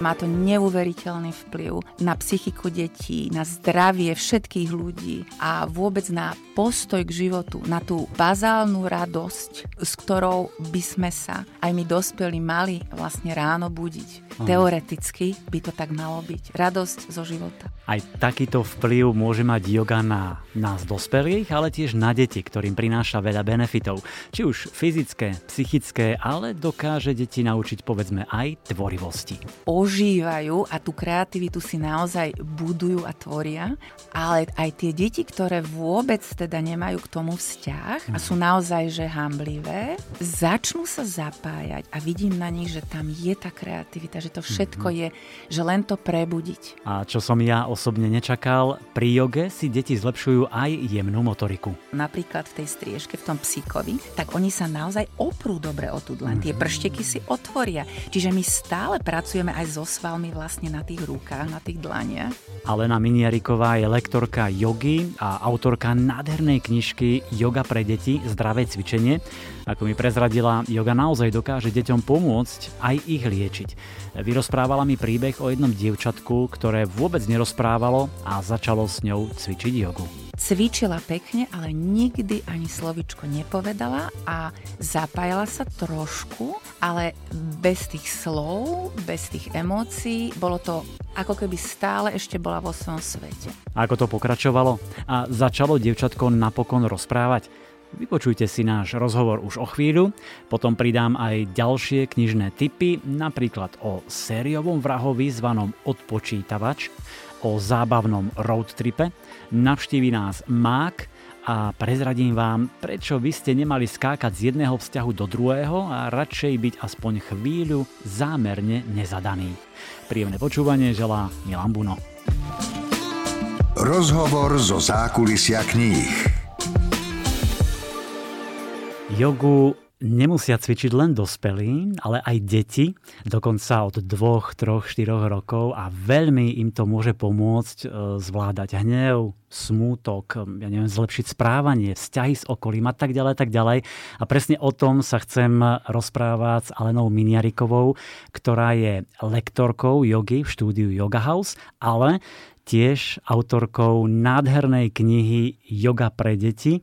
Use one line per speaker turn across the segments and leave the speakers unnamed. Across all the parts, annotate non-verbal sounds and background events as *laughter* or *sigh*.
Má to neuveriteľný vplyv na psychiku detí, na zdravie všetkých ľudí a vôbec na postoj k životu, na tú bazálnu radosť, s ktorou by sme sa aj my dospeli mali vlastne ráno budiť. Teoreticky by to tak malo byť. Radosť zo života.
Aj takýto vplyv môže mať yoga na nás dospelých, ale tiež na deti, ktorým prináša veľa benefitov. Či už fyzické, psychické, ale dokáže deti naučiť povedzme aj tvorivosti.
Ožívajú a tú kreativitu si naozaj budujú a tvoria, ale aj tie deti, ktoré vôbec teda nemajú k tomu vzťah a sú naozaj že hamblivé, začnú sa zapájať a vidím na nich, že tam je tá kreativita, že to všetko mm-hmm. je, že len to prebudiť.
A čo som ja osobne nečakal, pri joge si deti zlepšujú aj jemnú motoriku.
Napríklad v tej striežke, v tom psíkovi, tak oni sa naozaj oprú dobre o tú dlan. Tie mhm. pršteky si otvoria. Čiže my stále pracujeme aj so svalmi vlastne na tých rukách, na tých dlaniach.
Alena Miniariková je lektorka jogy a autorka nádhernej knižky Yoga pre deti, zdravé cvičenie. Ako mi prezradila, yoga naozaj dokáže deťom pomôcť aj ich liečiť. Vyrozprávala mi príbeh o jednom dievčatku, ktoré vôbec nerozprávalo a začalo s ňou cvičiť jogu.
Cvičila pekne, ale nikdy ani slovičko nepovedala a zapájala sa trošku, ale bez tých slov, bez tých emócií. Bolo to ako keby stále ešte bola vo svojom svete.
Ako to pokračovalo? A začalo dievčatko napokon rozprávať? Vypočujte si náš rozhovor už o chvíľu, potom pridám aj ďalšie knižné typy, napríklad o sériovom vrahovi zvanom Odpočítavač, o zábavnom roadtripe, navštívi nás Mák a prezradím vám, prečo by ste nemali skákať z jedného vzťahu do druhého a radšej byť aspoň chvíľu zámerne nezadaný. Príjemné počúvanie želá Milan Buno.
Rozhovor zo zákulisia kníh.
Jogu nemusia cvičiť len dospelí, ale aj deti, dokonca od 2, 3, 4 rokov a veľmi im to môže pomôcť e, zvládať hnev, smútok, ja neviem, zlepšiť správanie, vzťahy s okolím a tak ďalej, tak ďalej. A presne o tom sa chcem rozprávať s Alenou Miniarikovou, ktorá je lektorkou jogy v štúdiu Yoga House, ale tiež autorkou nádhernej knihy Yoga pre deti.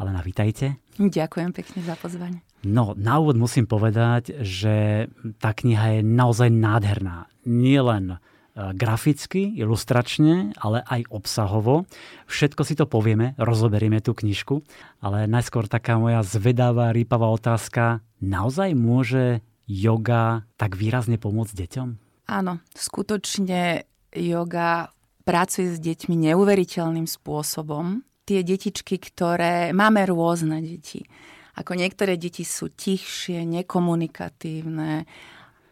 Alena, vítajte.
Ďakujem pekne za pozvanie.
No, na úvod musím povedať, že tá kniha je naozaj nádherná. Nie len e, graficky, ilustračne, ale aj obsahovo. Všetko si to povieme, rozoberieme tú knižku, ale najskôr taká moja zvedavá, rýpavá otázka. Naozaj môže yoga tak výrazne pomôcť deťom?
Áno, skutočne yoga pracuje s deťmi neuveriteľným spôsobom tie detičky, ktoré... Máme rôzne deti. Ako niektoré deti sú tichšie, nekomunikatívne,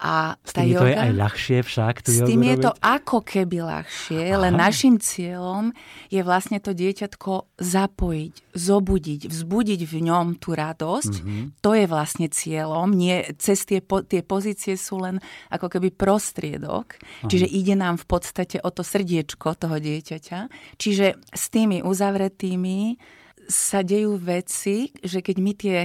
a s tým to je aj ľahšie však.
S tým je to ako keby ľahšie, Aha. len našim cieľom je vlastne to dieťatko zapojiť, zobudiť, vzbudiť v ňom tú radosť. Mm-hmm. To je vlastne cieľom. Nie, cez tie, po, tie pozície sú len ako keby prostriedok. Aha. Čiže ide nám v podstate o to srdiečko toho dieťaťa. Čiže s tými uzavretými sa dejú veci, že keď my tie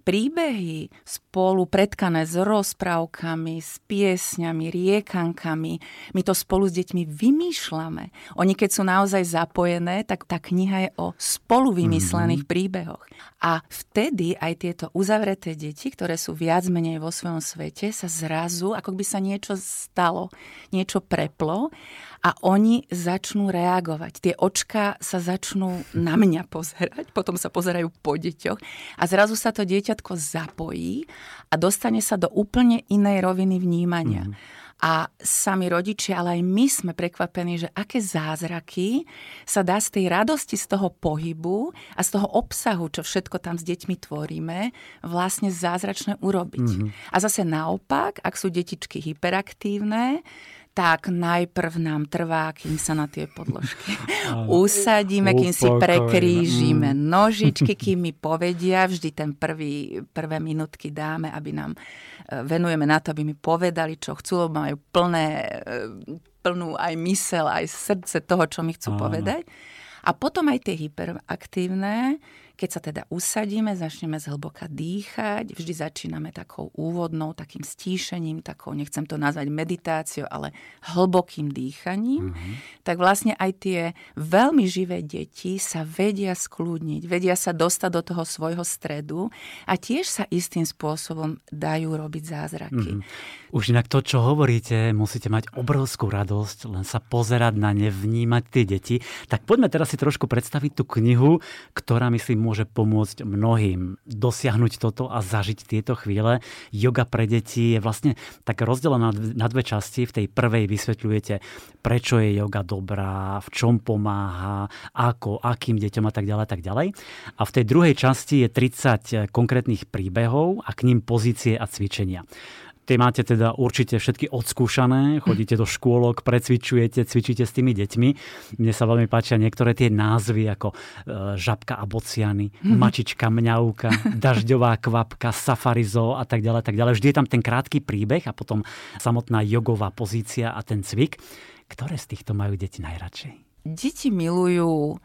príbehy spolu predkané s rozprávkami, s piesňami, riekankami. My to spolu s deťmi vymýšľame. Oni keď sú naozaj zapojené, tak tá kniha je o spolu vymyslených mm-hmm. príbehoch. A vtedy aj tieto uzavreté deti, ktoré sú viac menej vo svojom svete, sa zrazu, ako by sa niečo stalo, niečo preplo a oni začnú reagovať. Tie očka sa začnú na mňa pozerať, potom sa pozerajú po deťoch a zrazu sa to dieťatko zapojí a dostane sa do úplne inej roviny vnímania. Mm-hmm. A sami rodičia, ale aj my sme prekvapení, že aké zázraky sa dá z tej radosti, z toho pohybu a z toho obsahu, čo všetko tam s deťmi tvoríme, vlastne zázračné urobiť. Mm-hmm. A zase naopak, ak sú detičky hyperaktívne, tak najprv nám trvá, kým sa na tie podložky *laughs* *laughs* usadíme, kým si prekrížime mm. nožičky, kým mi *laughs* povedia, vždy ten prvý, prvé minútky dáme, aby nám e, venujeme na to, aby mi povedali, čo chcú, lebo majú plné, e, plnú aj mysel, aj srdce toho, čo mi chcú Áno. povedať. A potom aj tie hyperaktívne, keď sa teda usadíme, začneme zhlboka dýchať, vždy začíname takou úvodnou, takým stíšením, takou, nechcem to nazvať meditáciou, ale hlbokým dýchaním, mm-hmm. tak vlastne aj tie veľmi živé deti sa vedia skľudniť, vedia sa dostať do toho svojho stredu a tiež sa istým spôsobom dajú robiť zázraky. Mm-hmm.
Už inak to, čo hovoríte, musíte mať obrovskú radosť, len sa pozerať na ne, vnímať tie deti. Tak poďme teraz si trošku predstaviť tú knihu, ktorá myslím môže pomôcť mnohým dosiahnuť toto a zažiť tieto chvíle. Yoga pre deti je vlastne tak rozdelená na dve časti. V tej prvej vysvetľujete, prečo je yoga dobrá, v čom pomáha, ako, akým deťom a tak ďalej, tak ďalej. A v tej druhej časti je 30 konkrétnych príbehov a k ním pozície a cvičenia. Tie máte teda určite všetky odskúšané, chodíte do škôlok, precvičujete, cvičíte s tými deťmi. Mne sa veľmi páčia niektoré tie názvy ako e, žabka a bociany, mhm. mačička, mňauka, *laughs* dažďová kvapka, safarizo a tak ďalej, tak ďalej. Vždy je tam ten krátky príbeh a potom samotná jogová pozícia a ten cvik. Ktoré z týchto majú deti najradšej?
Deti milujú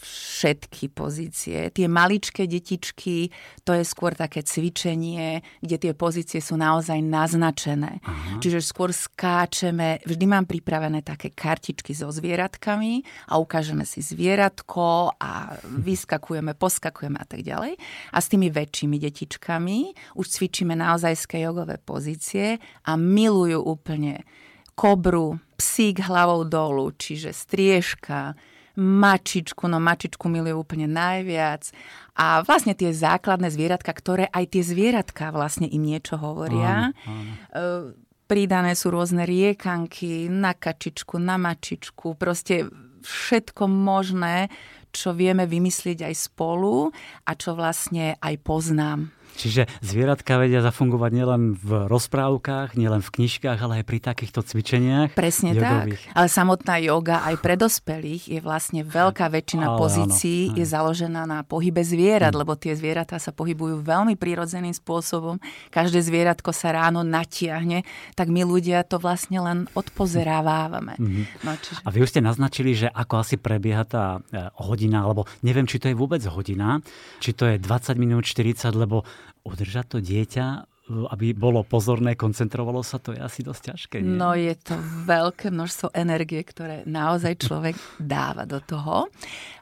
všetky pozície. Tie maličké detičky, to je skôr také cvičenie, kde tie pozície sú naozaj naznačené. Aha. Čiže skôr skáčeme, vždy mám pripravené také kartičky so zvieratkami a ukážeme si zvieratko a vyskakujeme, poskakujeme a tak ďalej. A s tými väčšími detičkami už cvičíme naozajské jogové pozície a milujú úplne kobru, psík hlavou dolu, čiže striežka, mačičku, no mačičku milujú úplne najviac. A vlastne tie základné zvieratka, ktoré aj tie zvieratka vlastne im niečo hovoria. Áno, áno. E, pridané sú rôzne riekanky na kačičku, na mačičku, proste všetko možné, čo vieme vymyslieť aj spolu a čo vlastne aj poznám.
Čiže zvieratka vedia zafungovať nielen v rozprávkach, nielen v knižkách, ale aj pri takýchto cvičeniach.
Presne jogových. tak. Ale samotná yoga aj pre dospelých je vlastne veľká väčšina ale pozícií áno, je založená na pohybe zvierat, hmm. lebo tie zvieratá sa pohybujú veľmi prirodzeným spôsobom. Každé zvieratko sa ráno natiahne, tak my ľudia to vlastne len odpozerávávame. Hmm.
No, čiže... A vy už ste naznačili, že ako asi prebieha tá e, hodina, alebo neviem, či to je vôbec hodina, či to je 20 minút, 40, lebo udržať to dieťa aby bolo pozorné, koncentrovalo sa, to je asi dosť ťažké. Nie?
No je to veľké množstvo energie, ktoré naozaj človek *laughs* dáva do toho.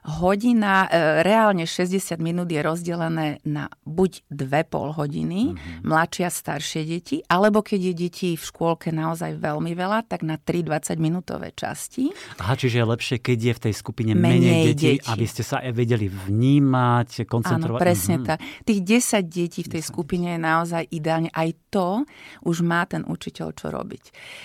Hodina, e, reálne 60 minút je rozdelené na buď dve pol hodiny, mm-hmm. mladšie a staršie deti, alebo keď je detí v škôlke naozaj veľmi veľa, tak na 3 20 minútové časti.
Aha, čiže je lepšie, keď je v tej skupine menej, menej detí, deti, aby ste sa vedeli vnímať, koncentrovať.
Áno, presne mm-hmm. tak. Tých 10 detí v tej skupine je naozaj ideálne reálne aj to už má ten učiteľ čo robiť.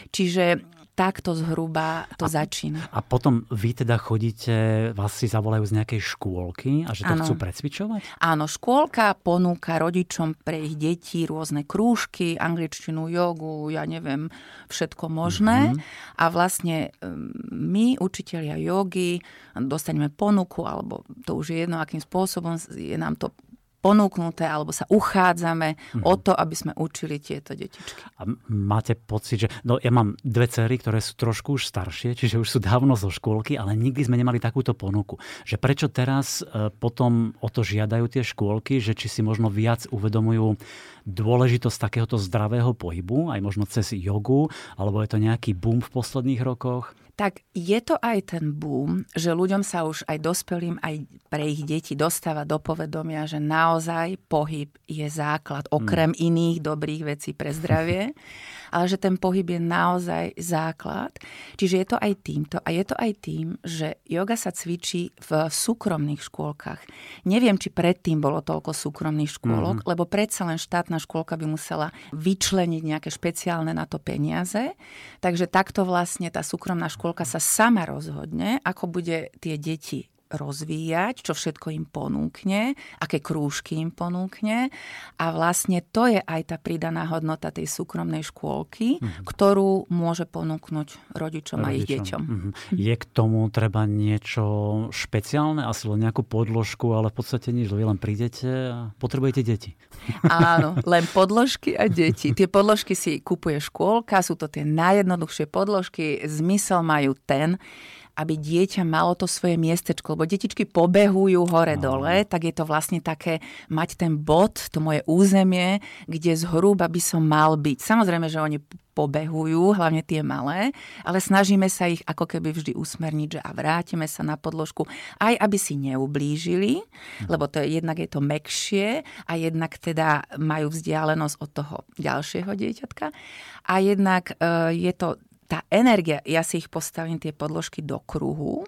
Čiže takto zhruba to a, začína.
A potom vy teda chodíte, vás si zavolajú z nejakej škôlky a že to ano. chcú precvičovať?
Áno, škôlka ponúka rodičom pre ich deti rôzne krúžky, angličtinu, jogu, ja neviem, všetko možné. Mm-hmm. A vlastne my, učiteľia jogy, dostaneme ponuku, alebo to už je jedno, akým spôsobom je nám to ponúknuté alebo sa uchádzame mm-hmm. o to, aby sme učili tieto detičky.
A máte pocit, že... No ja mám dve cery, ktoré sú trošku už staršie, čiže už sú dávno zo škôlky, ale nikdy sme nemali takúto ponuku. Že prečo teraz e, potom o to žiadajú tie škôlky, že či si možno viac uvedomujú dôležitosť takéhoto zdravého pohybu, aj možno cez jogu, alebo je to nejaký boom v posledných rokoch?
Tak je to aj ten boom, že ľuďom sa už aj dospelým, aj pre ich deti dostáva do povedomia, že naozaj pohyb je základ, okrem mm. iných dobrých vecí pre zdravie. *laughs* ale že ten pohyb je naozaj základ. Čiže je to aj týmto a je to aj tým, že yoga sa cvičí v súkromných škôlkach. Neviem, či predtým bolo toľko súkromných škôlok, mm-hmm. lebo predsa len štátna škôlka by musela vyčleniť nejaké špeciálne na to peniaze. Takže takto vlastne tá súkromná škôlka sa sama rozhodne, ako bude tie deti rozvíjať, čo všetko im ponúkne, aké krúžky im ponúkne. A vlastne to je aj tá pridaná hodnota tej súkromnej škôlky, mm-hmm. ktorú môže ponúknuť rodičom, rodičom a ich deťom. Mm-hmm.
Je k tomu treba niečo špeciálne, asi len nejakú podložku, ale v podstate nič, vy len prídete a potrebujete deti.
Áno, *laughs* len podložky a deti. Tie podložky si kupuje škôlka, sú to tie najjednoduchšie podložky, zmysel majú ten, aby dieťa malo to svoje miestečko, lebo detičky pobehujú hore-dole, tak je to vlastne také mať ten bod, to moje územie, kde zhruba by som mal byť. Samozrejme, že oni pobehujú, hlavne tie malé, ale snažíme sa ich ako keby vždy usmerniť, že a vrátime sa na podložku, aj aby si neublížili, lebo to je, jednak je to mekšie a jednak teda majú vzdialenosť od toho ďalšieho dieťatka. A jednak e, je to tá energia, ja si ich postavím tie podložky do kruhu,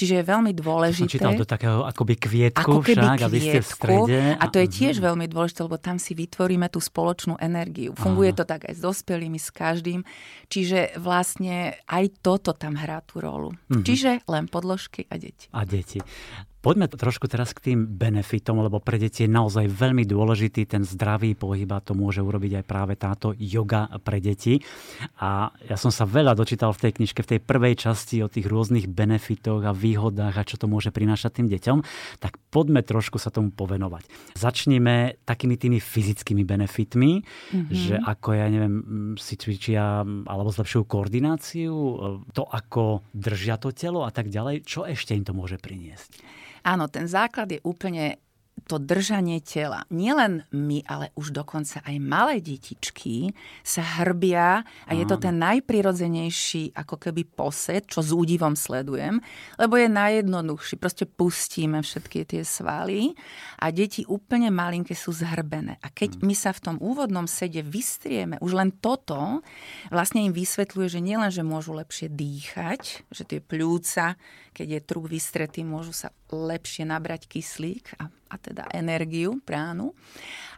čiže je veľmi dôležité.
Som do takého akoby kvietku ako keby však, kvietku, aby ste v strede.
A to je tiež mm. veľmi dôležité, lebo tam si vytvoríme tú spoločnú energiu. Funguje Aha. to tak aj s dospelými, s každým. Čiže vlastne aj toto tam hrá tú rolu. Mm-hmm. Čiže len podložky a deti.
A deti. Poďme trošku teraz k tým benefitom, lebo pre deti je naozaj veľmi dôležitý ten zdravý pohyb a to môže urobiť aj práve táto yoga pre deti. A ja som sa veľa dočítal v tej knižke, v tej prvej časti o tých rôznych benefitoch a výhodách a čo to môže prinášať tým deťom, tak poďme trošku sa tomu povenovať. Začneme takými tými fyzickými benefitmi, mm-hmm. že ako ja neviem, si cvičia alebo zlepšujú koordináciu, to ako držia to telo a tak ďalej. Čo ešte im to môže priniesť?
Áno, ten základ je úplne to držanie tela. Nielen my, ale už dokonca aj malé detičky sa hrbia a je to ten najprirodzenejší ako keby posed, čo s údivom sledujem, lebo je najjednoduchší. Proste pustíme všetky tie svaly a deti úplne malinké sú zhrbené. A keď mm. my sa v tom úvodnom sede vystrieme, už len toto vlastne im vysvetľuje, že nielen, že môžu lepšie dýchať, že tie pľúca keď je trup vystretý, môžu sa lepšie nabrať kyslík a, a teda energiu, pránu.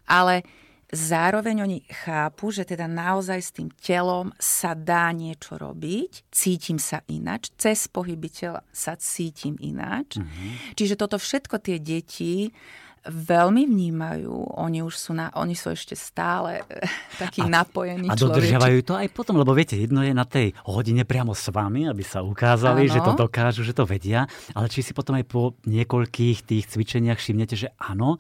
Ale zároveň oni chápu, že teda naozaj s tým telom sa dá niečo robiť, cítim sa inač, cez pohyby tela sa cítim ináč. Mm-hmm. Čiže toto všetko tie deti veľmi vnímajú. Oni už sú, na, oni sú ešte stále eh, takí a, napojení
A dodržiavajú to aj potom, lebo viete, jedno je na tej hodine priamo s vami, aby sa ukázali, ano. že to dokážu, že to vedia, ale či si potom aj po niekoľkých tých cvičeniach všimnete, že áno,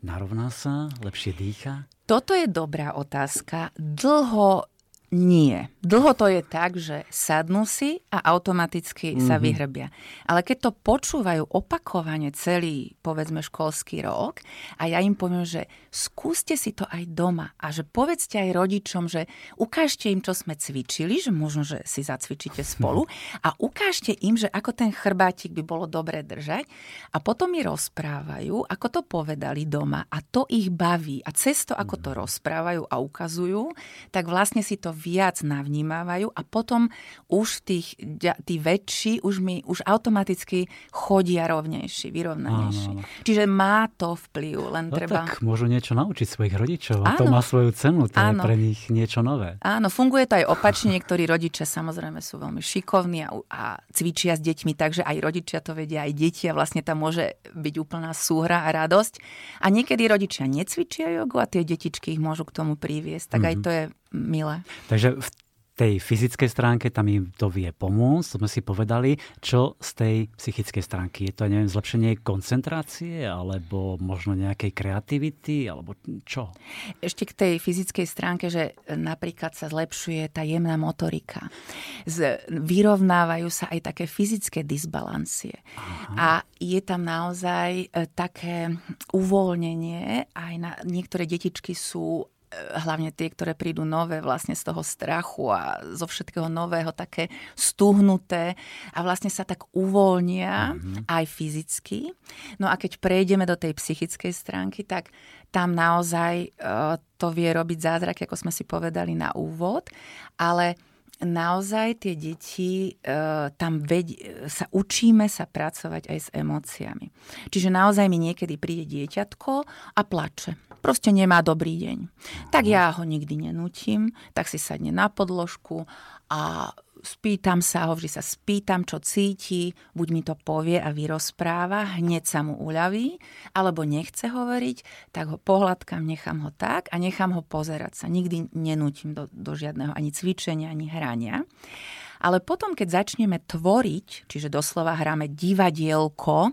narovná sa, lepšie dýcha?
Toto je dobrá otázka. Dlho nie. Dlho to je tak, že sadnú si a automaticky mm-hmm. sa mhm. vyhrbia. Ale keď to počúvajú opakovane celý, povedzme, školský rok a ja im poviem, že skúste si to aj doma a že povedzte aj rodičom, že ukážte im, čo sme cvičili, že možno, že si zacvičíte spolu a ukážte im, že ako ten chrbátik by bolo dobre držať a potom mi rozprávajú, ako to povedali doma a to ich baví a cez to, ako to mhm. rozprávajú a ukazujú, tak vlastne si to viac navnímávajú a potom už tých, tí väčší už mi už automaticky chodia rovnejší, vyrovnanejší. Áno, áno. Čiže má to vplyv, len
no
treba...
tak môžu niečo naučiť svojich rodičov a áno. to má svoju cenu, to áno. je pre nich niečo nové.
Áno, funguje to aj opačne, niektorí rodičia samozrejme sú veľmi šikovní a, a cvičia s deťmi, takže aj rodičia to vedia, aj deti a vlastne tam môže byť úplná súhra a radosť. A niekedy rodičia necvičia jogu a tie detičky ich môžu k tomu priviesť, tak mm-hmm. aj mhm. to je milé.
Takže v tej fyzickej stránke tam im to vie pomôcť, to sme si povedali. Čo z tej psychickej stránky? Je to, neviem, zlepšenie koncentrácie, alebo možno nejakej kreativity, alebo čo?
Ešte k tej fyzickej stránke, že napríklad sa zlepšuje tá jemná motorika. Z, vyrovnávajú sa aj také fyzické disbalancie. Aha. A je tam naozaj e, také uvoľnenie, aj na, niektoré detičky sú hlavne tie, ktoré prídu nové vlastne z toho strachu a zo všetkého nového také stuhnuté a vlastne sa tak uvoľnia mm-hmm. aj fyzicky. No a keď prejdeme do tej psychickej stránky, tak tam naozaj uh, to vie robiť zázraky, ako sme si povedali na úvod, ale naozaj tie deti uh, tam ved, sa učíme sa pracovať aj s emóciami. Čiže naozaj mi niekedy príde dieťatko a plače. Proste nemá dobrý deň. Tak ja ho nikdy nenútim, tak si sadne na podložku a spýtam sa ho, vždy sa spýtam, čo cíti, buď mi to povie a vyrozpráva, hneď sa mu uľaví, alebo nechce hovoriť, tak ho pohľadkám, nechám ho tak a nechám ho pozerať sa. Nikdy nenútim do, do žiadneho ani cvičenia, ani hrania. Ale potom, keď začneme tvoriť, čiže doslova hráme divadielko, e,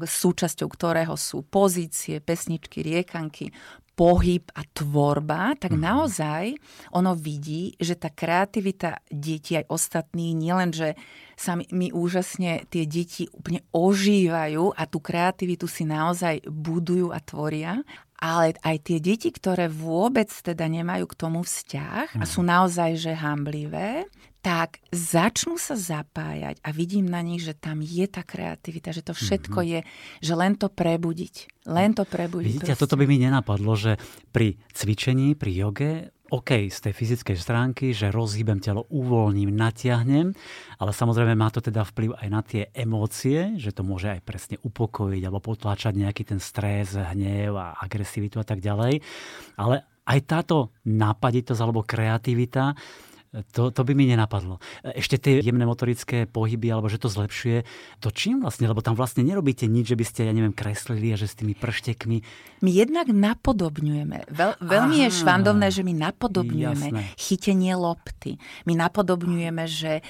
súčasťou ktorého sú pozície, pesničky, riekanky, pohyb a tvorba, tak mm-hmm. naozaj ono vidí, že tá kreativita detí aj ostatných, nielen, že sa mi, mi úžasne tie deti úplne ožívajú a tú kreativitu si naozaj budujú a tvoria, ale aj tie deti, ktoré vôbec teda nemajú k tomu vzťah a sú mhm. naozaj že hamblivé, tak začnú sa zapájať a vidím na nich, že tam je tá kreativita, že to všetko mm-hmm. je, že len to prebudiť. Len to prebudiť.
Vidíte, proste. toto by mi nenapadlo, že pri cvičení, pri joge, OK, z tej fyzickej stránky, že rozhýbem telo, uvoľním, natiahnem, ale samozrejme má to teda vplyv aj na tie emócie, že to môže aj presne upokojiť alebo potláčať nejaký ten stres, hnev a agresivitu a tak ďalej. Ale aj táto nápaditosť alebo kreativita to, to by mi nenapadlo. Ešte tie jemné motorické pohyby, alebo že to zlepšuje, to čím vlastne? Lebo tam vlastne nerobíte nič, že by ste, ja neviem, kreslili a že s tými prštekmi.
My jednak napodobňujeme. Veľ, veľmi Aha, je švandovné, že my napodobňujeme jasné. chytenie lopty. My napodobňujeme, že e,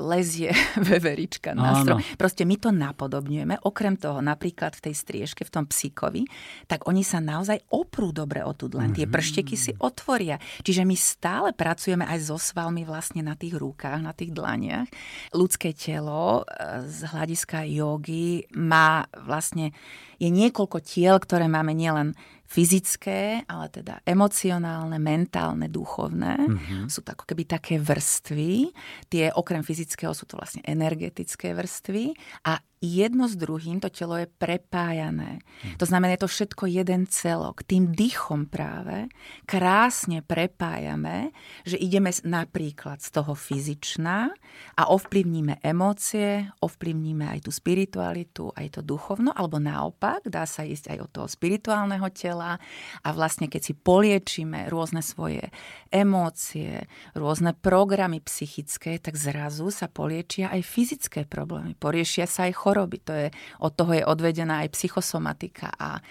lezie *laughs* veverička na strom. Proste my to napodobňujeme. Okrem toho, napríklad v tej striežke, v tom psíkovi, tak oni sa naozaj oprú dobre o tú dlan. Mm-hmm. Tie mhm. pršteky si otvoria. Čiže my stále pracujeme aj so svalmi vlastne na tých rukách, na tých dlaniach. Ľudské telo e, z hľadiska jogy má vlastne, je niekoľko tiel, ktoré máme nielen fyzické, ale teda emocionálne, mentálne, duchovné. Mm-hmm. Sú to ako keby také vrstvy. Tie okrem fyzického sú to vlastne energetické vrstvy. A jedno s druhým to telo je prepájané. Mm. To znamená, je to všetko jeden celok. Tým dýchom práve krásne prepájame, že ideme napríklad z toho fyzičná a ovplyvníme emócie, ovplyvníme aj tú spiritualitu, aj to duchovno, alebo naopak, dá sa ísť aj od toho spirituálneho tela a vlastne keď si poliečíme rôzne svoje emócie, rôzne programy psychické, tak zrazu sa poliečia aj fyzické problémy. Poriešia sa aj choroby choroby. To je, od toho je odvedená aj psychosomatika a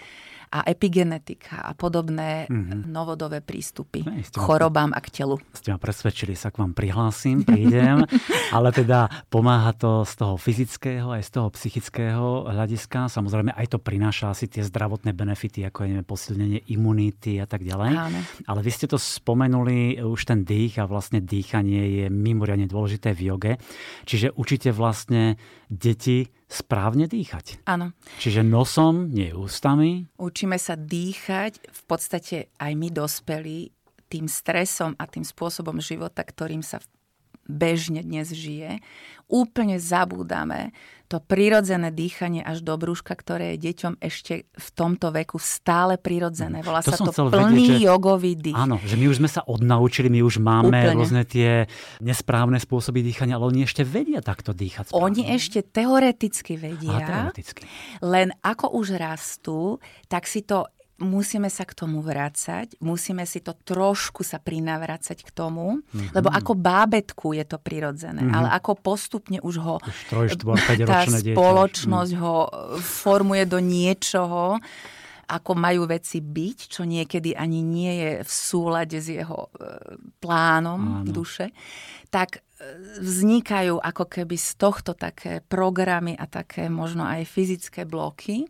a epigenetika a podobné mm-hmm. novodové prístupy k chorobám a k telu.
Ste ma presvedčili, sa k vám prihlásim, prídem, *laughs* ale teda pomáha to z toho fyzického aj z toho psychického hľadiska. Samozrejme aj to prináša asi tie zdravotné benefity, ako je neviem, posilnenie imunity a tak ďalej.
Áno.
Ale vy ste to spomenuli, už ten dých a vlastne dýchanie je mimoriadne dôležité v joge. Čiže učíte vlastne deti správne dýchať.
Áno.
Čiže nosom, nie ústami.
Učíme sa dýchať v podstate aj my dospelí tým stresom a tým spôsobom života, ktorým sa bežne dnes žije, úplne zabúdame to prirodzené dýchanie až do brúška, ktoré je deťom ešte v tomto veku stále prirodzené. Volá to sa to plný vedieť, že, jogový dých.
Áno, že my už sme sa odnaučili, my už máme úplne. rôzne tie nesprávne spôsoby dýchania, ale oni ešte vedia takto dýchať.
Správne. Oni ešte teoreticky vedia, Aha, teoreticky. len ako už rastú, tak si to musíme sa k tomu vrácať, musíme si to trošku sa prinavracať k tomu, mm-hmm. lebo ako bábetku je to prirodzené, mm-hmm. ale ako postupne už ho
už 3, 4,
tá spoločnosť mm. ho formuje do niečoho, ako majú veci byť, čo niekedy ani nie je v súlade s jeho e, plánom Áno. duše, tak vznikajú ako keby z tohto také programy a také možno aj fyzické bloky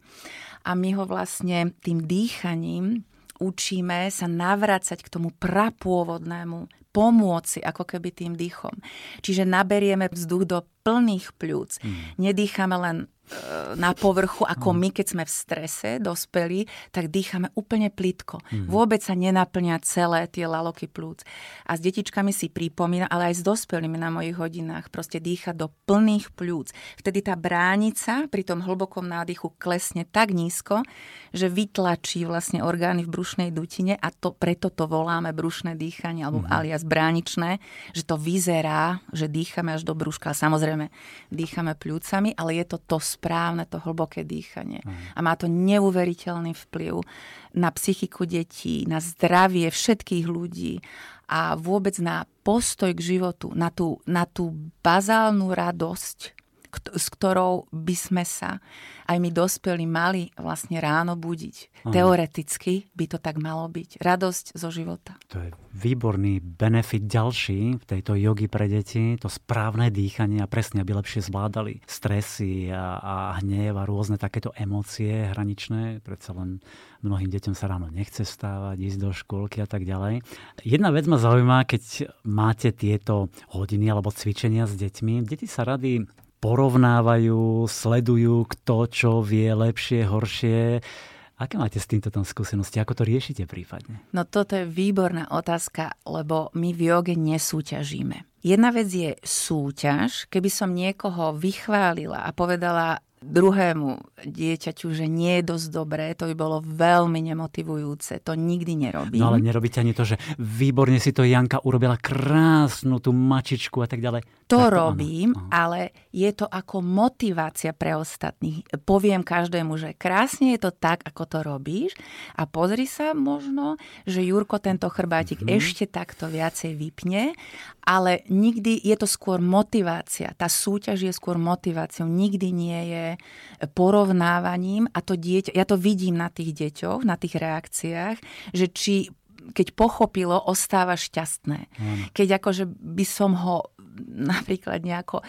a my ho vlastne tým dýchaním učíme sa navracať k tomu prapôvodnému, pomôcť ako keby tým dýchom. Čiže naberieme vzduch do plných pľúc. Mm. Nedýchame len E, na povrchu, ako mm. my, keď sme v strese, dospeli, tak dýchame úplne plitko. Mm. Vôbec sa nenaplňa celé tie laloky plúc. A s detičkami si pripomína, ale aj s dospelými na mojich hodinách, proste dýchať do plných plúc. Vtedy tá bránica pri tom hlbokom nádychu klesne tak nízko, že vytlačí vlastne orgány v brušnej dutine a to, preto to voláme brušné dýchanie, alebo mm. alias bráničné, že to vyzerá, že dýchame až do brúška. Samozrejme, dýchame plúcami, ale je to to správne to hlboké dýchanie. Mm. A má to neuveriteľný vplyv na psychiku detí, na zdravie všetkých ľudí a vôbec na postoj k životu, na tú, na tú bazálnu radosť, s ktorou by sme sa aj my dospelí mali vlastne ráno budiť. Aha. Teoreticky by to tak malo byť. Radosť zo života.
To je výborný benefit ďalší v tejto jogi pre deti. To správne dýchanie a presne, aby lepšie zvládali stresy a, a hnev a rôzne takéto emócie hraničné. Predsa len mnohým deťom sa ráno nechce stávať, ísť do škôlky a tak ďalej. Jedna vec ma zaujíma, keď máte tieto hodiny alebo cvičenia s deťmi. Deti sa rady porovnávajú, sledujú, kto čo vie lepšie, horšie. Aké máte s týmto tam skúsenosti? Ako to riešite prípadne?
No toto je výborná otázka, lebo my v joge nesúťažíme. Jedna vec je súťaž, keby som niekoho vychválila a povedala, druhému dieťaťu, že nie je dosť dobré, to by bolo veľmi nemotivujúce. To nikdy nerobím.
No ale nerobíte ani to, že výborne si to Janka urobila krásnu tú mačičku a tak ďalej.
To tak, robím, áno. ale je to ako motivácia pre ostatných. Poviem každému, že krásne je to tak, ako to robíš a pozri sa možno, že Jurko tento chrbátik mm-hmm. ešte takto viacej vypne, ale nikdy je to skôr motivácia. Tá súťaž je skôr motiváciou. Nikdy nie je porovnávaním a to dieťa, ja to vidím na tých deťoch, na tých reakciách, že či keď pochopilo, ostáva šťastné. Keď akože by som ho napríklad nejako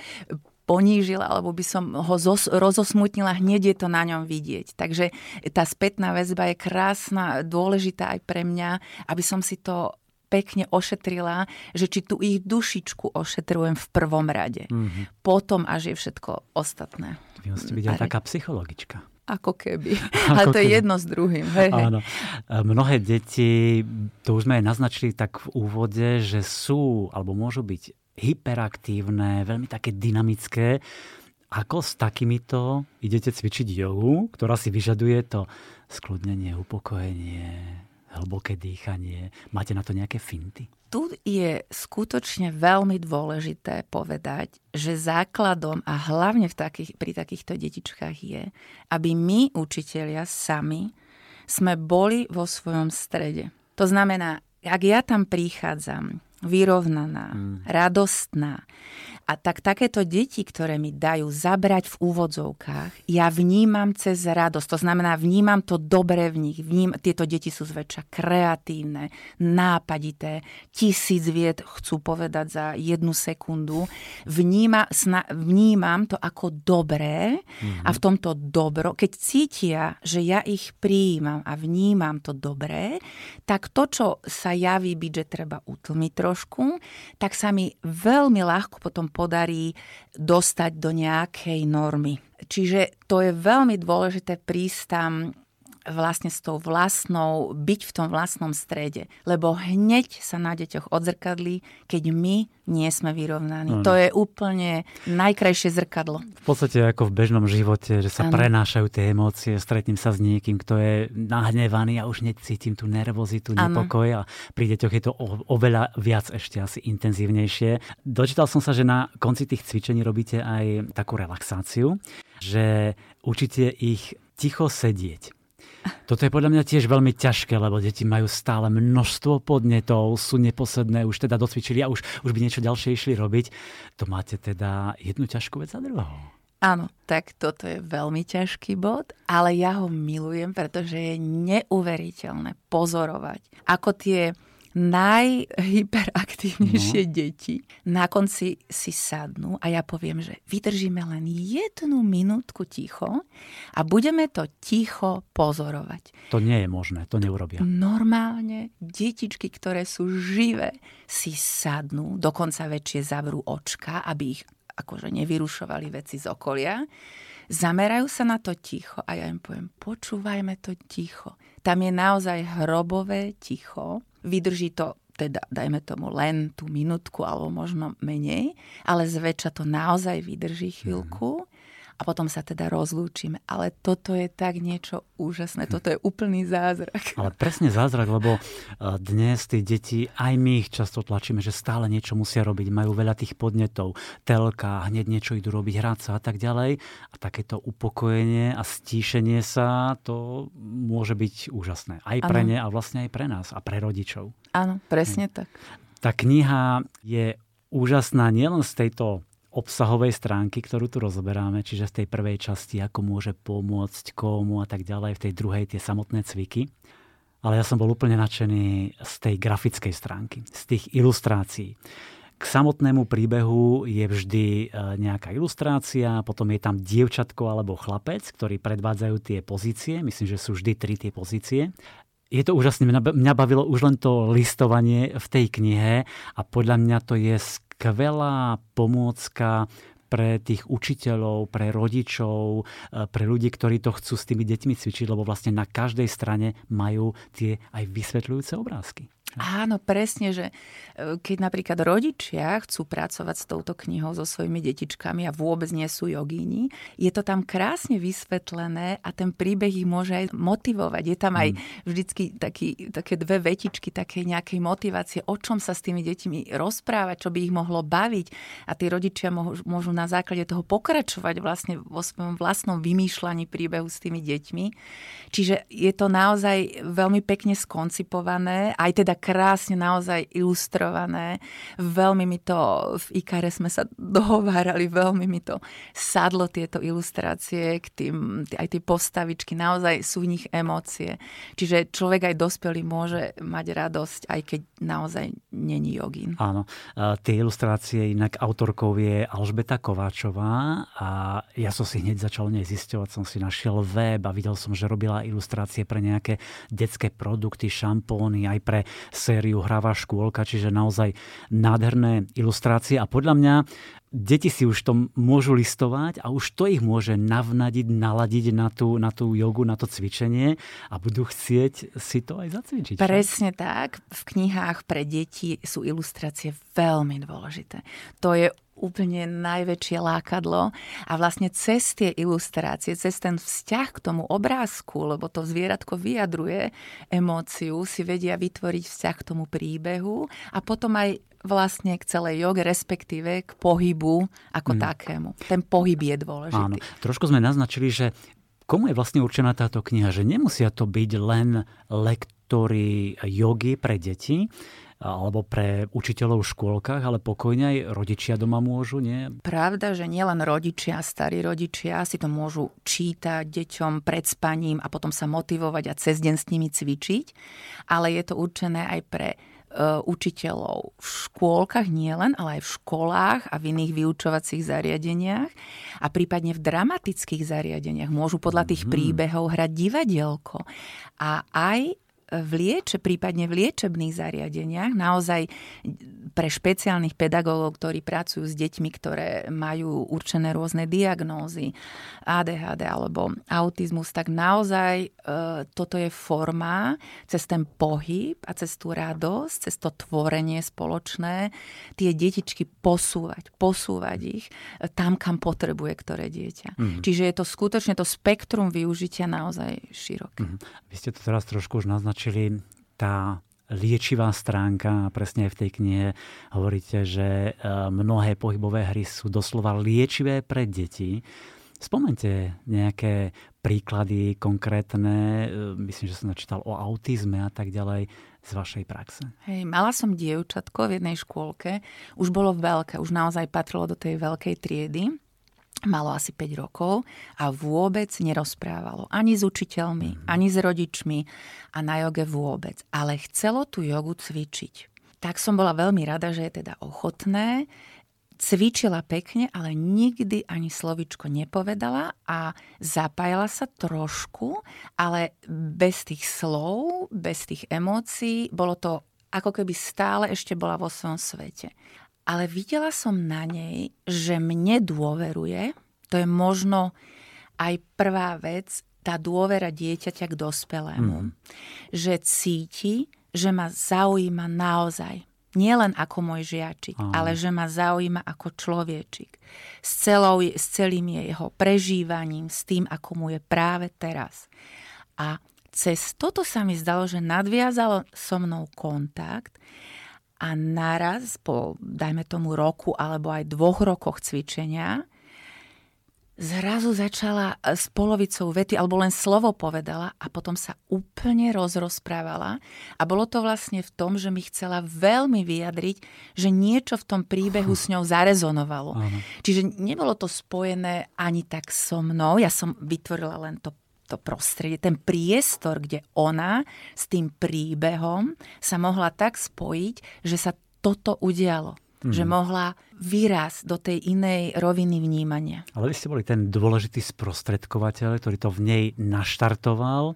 ponížila, alebo by som ho zos, rozosmutnila, hneď je to na ňom vidieť. Takže tá spätná väzba je krásna, dôležitá aj pre mňa, aby som si to pekne ošetrila, že či tu ich dušičku ošetrujem v prvom rade. Mm-hmm. Potom až je všetko ostatné.
Vy musíte byť aj taká psychologička.
Ako keby. *laughs* Ale to keby. je jedno s druhým. Hej, Áno.
Mnohé deti, to už sme aj naznačili tak v úvode, že sú alebo môžu byť hyperaktívne, veľmi také dynamické. Ako s takýmito idete cvičiť jogu, ktorá si vyžaduje to skľudnenie, upokojenie, hlboké dýchanie. Máte na to nejaké finty?
Tu je skutočne veľmi dôležité povedať, že základom a hlavne v takých, pri takýchto detičkách je, aby my, učitelia, sami sme boli vo svojom strede. To znamená, ak ja tam prichádzam vyrovnaná, mm. radostná, a tak takéto deti, ktoré mi dajú zabrať v úvodzovkách, ja vnímam cez radosť. To znamená, vnímam to dobre v nich. Vním, tieto deti sú zväčša kreatívne, nápadité, tisíc vied chcú povedať za jednu sekundu. Vníma, sna, vnímam to ako dobré mm-hmm. a v tomto dobro, keď cítia, že ja ich prijímam a vnímam to dobré, tak to, čo sa javí byť, že treba utlmiť trošku, tak sa mi veľmi ľahko potom podarí dostať do nejakej normy. Čiže to je veľmi dôležité prísť tam vlastne s tou vlastnou, byť v tom vlastnom strede. Lebo hneď sa na deťoch odzrkadlí, keď my nie sme vyrovnaní. Ano. To je úplne najkrajšie zrkadlo.
V podstate ako v bežnom živote, že sa ano. prenášajú tie emócie, stretnem sa s niekým, kto je nahnevaný a už necítim tú nervozitu, nepokoj a pri deťoch je to oveľa viac ešte asi intenzívnejšie. Dočítal som sa, že na konci tých cvičení robíte aj takú relaxáciu, že učíte ich ticho sedieť. Toto je podľa mňa tiež veľmi ťažké, lebo deti majú stále množstvo podnetov, sú neposledné, už teda docvičili a už, už by niečo ďalšie išli robiť. To máte teda jednu ťažkú vec za druhou.
Áno, tak toto je veľmi ťažký bod, ale ja ho milujem, pretože je neuveriteľné pozorovať, ako tie najhyperaktívnejšie no. deti na konci si sadnú a ja poviem, že vydržíme len jednu minútku ticho a budeme to ticho pozorovať.
To nie je možné, to neurobia.
Normálne detičky, ktoré sú živé, si sadnú, dokonca väčšie zavrú očka, aby ich akože nevyrušovali veci z okolia. Zamerajú sa na to ticho a ja im poviem, počúvajme to ticho. Tam je naozaj hrobové ticho. Vydrží to teda dajme tomu len tú minútku alebo možno menej, ale zväčša to naozaj vydrží chvíľku a potom sa teda rozlúčime. Ale toto je tak niečo úžasné, toto je úplný zázrak.
Ale presne zázrak, lebo e, dnes tí deti, aj my ich často tlačíme, že stále niečo musia robiť, majú veľa tých podnetov, telka, hneď niečo idú robiť, hrať sa a tak ďalej. A takéto upokojenie a stíšenie sa, to môže byť úžasné. Aj pre ano. ne a vlastne aj pre nás a pre rodičov.
Áno, presne hm. tak.
Tá kniha je úžasná nielen z tejto obsahovej stránky, ktorú tu rozoberáme, čiže v tej prvej časti, ako môže pomôcť komu a tak ďalej, v tej druhej tie samotné cviky. Ale ja som bol úplne nadšený z tej grafickej stránky, z tých ilustrácií. K samotnému príbehu je vždy e, nejaká ilustrácia, potom je tam dievčatko alebo chlapec, ktorí predvádzajú tie pozície. Myslím, že sú vždy tri tie pozície je to úžasné. Mňa bavilo už len to listovanie v tej knihe a podľa mňa to je skvelá pomôcka pre tých učiteľov, pre rodičov, e, pre ľudí, ktorí to chcú s tými deťmi cvičiť, lebo vlastne na každej strane majú tie aj vysvetľujúce obrázky.
Áno, presne, že e, keď napríklad rodičia chcú pracovať s touto knihou so svojimi detičkami a vôbec nie sú jogíni, je to tam krásne vysvetlené a ten príbeh ich môže aj motivovať. Je tam aj mm. vždycky taký, také dve vetičky také nejakej motivácie, o čom sa s tými deťmi rozprávať, čo by ich mohlo baviť a tí rodičia môžu na základe toho pokračovať vlastne vo svojom vlastnom vymýšľaní príbehu s tými deťmi. Čiže je to naozaj veľmi pekne skoncipované, aj teda krásne naozaj ilustrované. Veľmi mi to, v Ikare sme sa dohovárali, veľmi mi to sadlo tieto ilustrácie, k tým, aj tie postavičky, naozaj sú v nich emócie. Čiže človek aj dospelý môže mať radosť, aj keď naozaj není jogín.
Áno, tie ilustrácie inak autorkou je Alžbeta Kováčová a ja som si hneď začal nej zisťovať, som si našiel web a videl som, že robila ilustrácie pre nejaké detské produkty, šampóny, aj pre sériu Hravá škôlka, čiže naozaj nádherné ilustrácie a podľa mňa deti si už to môžu listovať a už to ich môže navnadiť, naladiť na tú, na tú jogu, na to cvičenie a budú chcieť si to aj zacvičiť.
Presne tak. V knihách pre deti sú ilustrácie veľmi dôležité. To je úplne najväčšie lákadlo a vlastne cez tie ilustrácie, cez ten vzťah k tomu obrázku, lebo to zvieratko vyjadruje emóciu, si vedia vytvoriť vzťah k tomu príbehu a potom aj vlastne k celej joge, respektíve k pohybu ako mm. takému. Ten pohyb je dôležitý.
Áno. Trošku sme naznačili, že komu je vlastne určená táto kniha, že nemusia to byť len lektory jogy pre deti, alebo pre učiteľov v škôlkach, ale pokojne aj rodičia doma môžu, nie?
Pravda, že nielen rodičia, starí rodičia si to môžu čítať deťom pred spaním a potom sa motivovať a cez deň s nimi cvičiť, ale je to určené aj pre e, učiteľov v škôlkach nielen, ale aj v školách a v iných vyučovacích zariadeniach a prípadne v dramatických zariadeniach. Môžu podľa tých mm-hmm. príbehov hrať divadielko. A aj v prípadne v liečebných zariadeniach, naozaj pre špeciálnych pedagógov, ktorí pracujú s deťmi, ktoré majú určené rôzne diagnózy, ADHD alebo autizmus, tak naozaj e, toto je forma cez ten pohyb a cez tú radosť, cez to tvorenie spoločné, tie detičky posúvať, posúvať ich tam, kam potrebuje ktoré dieťa. Mm-hmm. Čiže je to skutočne to spektrum využitia naozaj široké. Mm-hmm.
Vy ste to teraz trošku už naznačili naznačili, tá liečivá stránka, presne aj v tej knihe hovoríte, že e, mnohé pohybové hry sú doslova liečivé pre deti. Spomente nejaké príklady konkrétne, e, myslím, že som načítal o autizme a tak ďalej z vašej praxe.
Hej, mala som dievčatko v jednej škôlke, už bolo veľké, už naozaj patrilo do tej veľkej triedy malo asi 5 rokov a vôbec nerozprávalo ani s učiteľmi, mm-hmm. ani s rodičmi a na joge vôbec. Ale chcelo tú jogu cvičiť. Tak som bola veľmi rada, že je teda ochotné. Cvičila pekne, ale nikdy ani slovičko nepovedala a zapájala sa trošku, ale bez tých slov, bez tých emócií. Bolo to ako keby stále ešte bola vo svojom svete ale videla som na nej, že mne dôveruje. To je možno aj prvá vec, tá dôvera dieťaťa k dospelému. Mm. Že cíti, že ma zaujíma naozaj. Nielen ako môj žiačik, mm. ale že ma zaujíma ako človečik. S, celou, s celým jeho prežívaním, s tým, ako mu je práve teraz. A cez toto sa mi zdalo, že nadviazalo so mnou kontakt a naraz po, dajme tomu, roku alebo aj dvoch rokoch cvičenia, zrazu začala e, s polovicou vety, alebo len slovo povedala a potom sa úplne rozrozprávala. A bolo to vlastne v tom, že mi chcela veľmi vyjadriť, že niečo v tom príbehu *laughs* s ňou zarezonovalo. Aha. Čiže nebolo to spojené ani tak so mnou, ja som vytvorila len to to prostredie, ten priestor, kde ona s tým príbehom sa mohla tak spojiť, že sa toto udialo mm. že mohla výraz do tej inej roviny vnímania.
Ale vy ste boli ten dôležitý sprostredkovateľ, ktorý to v nej naštartoval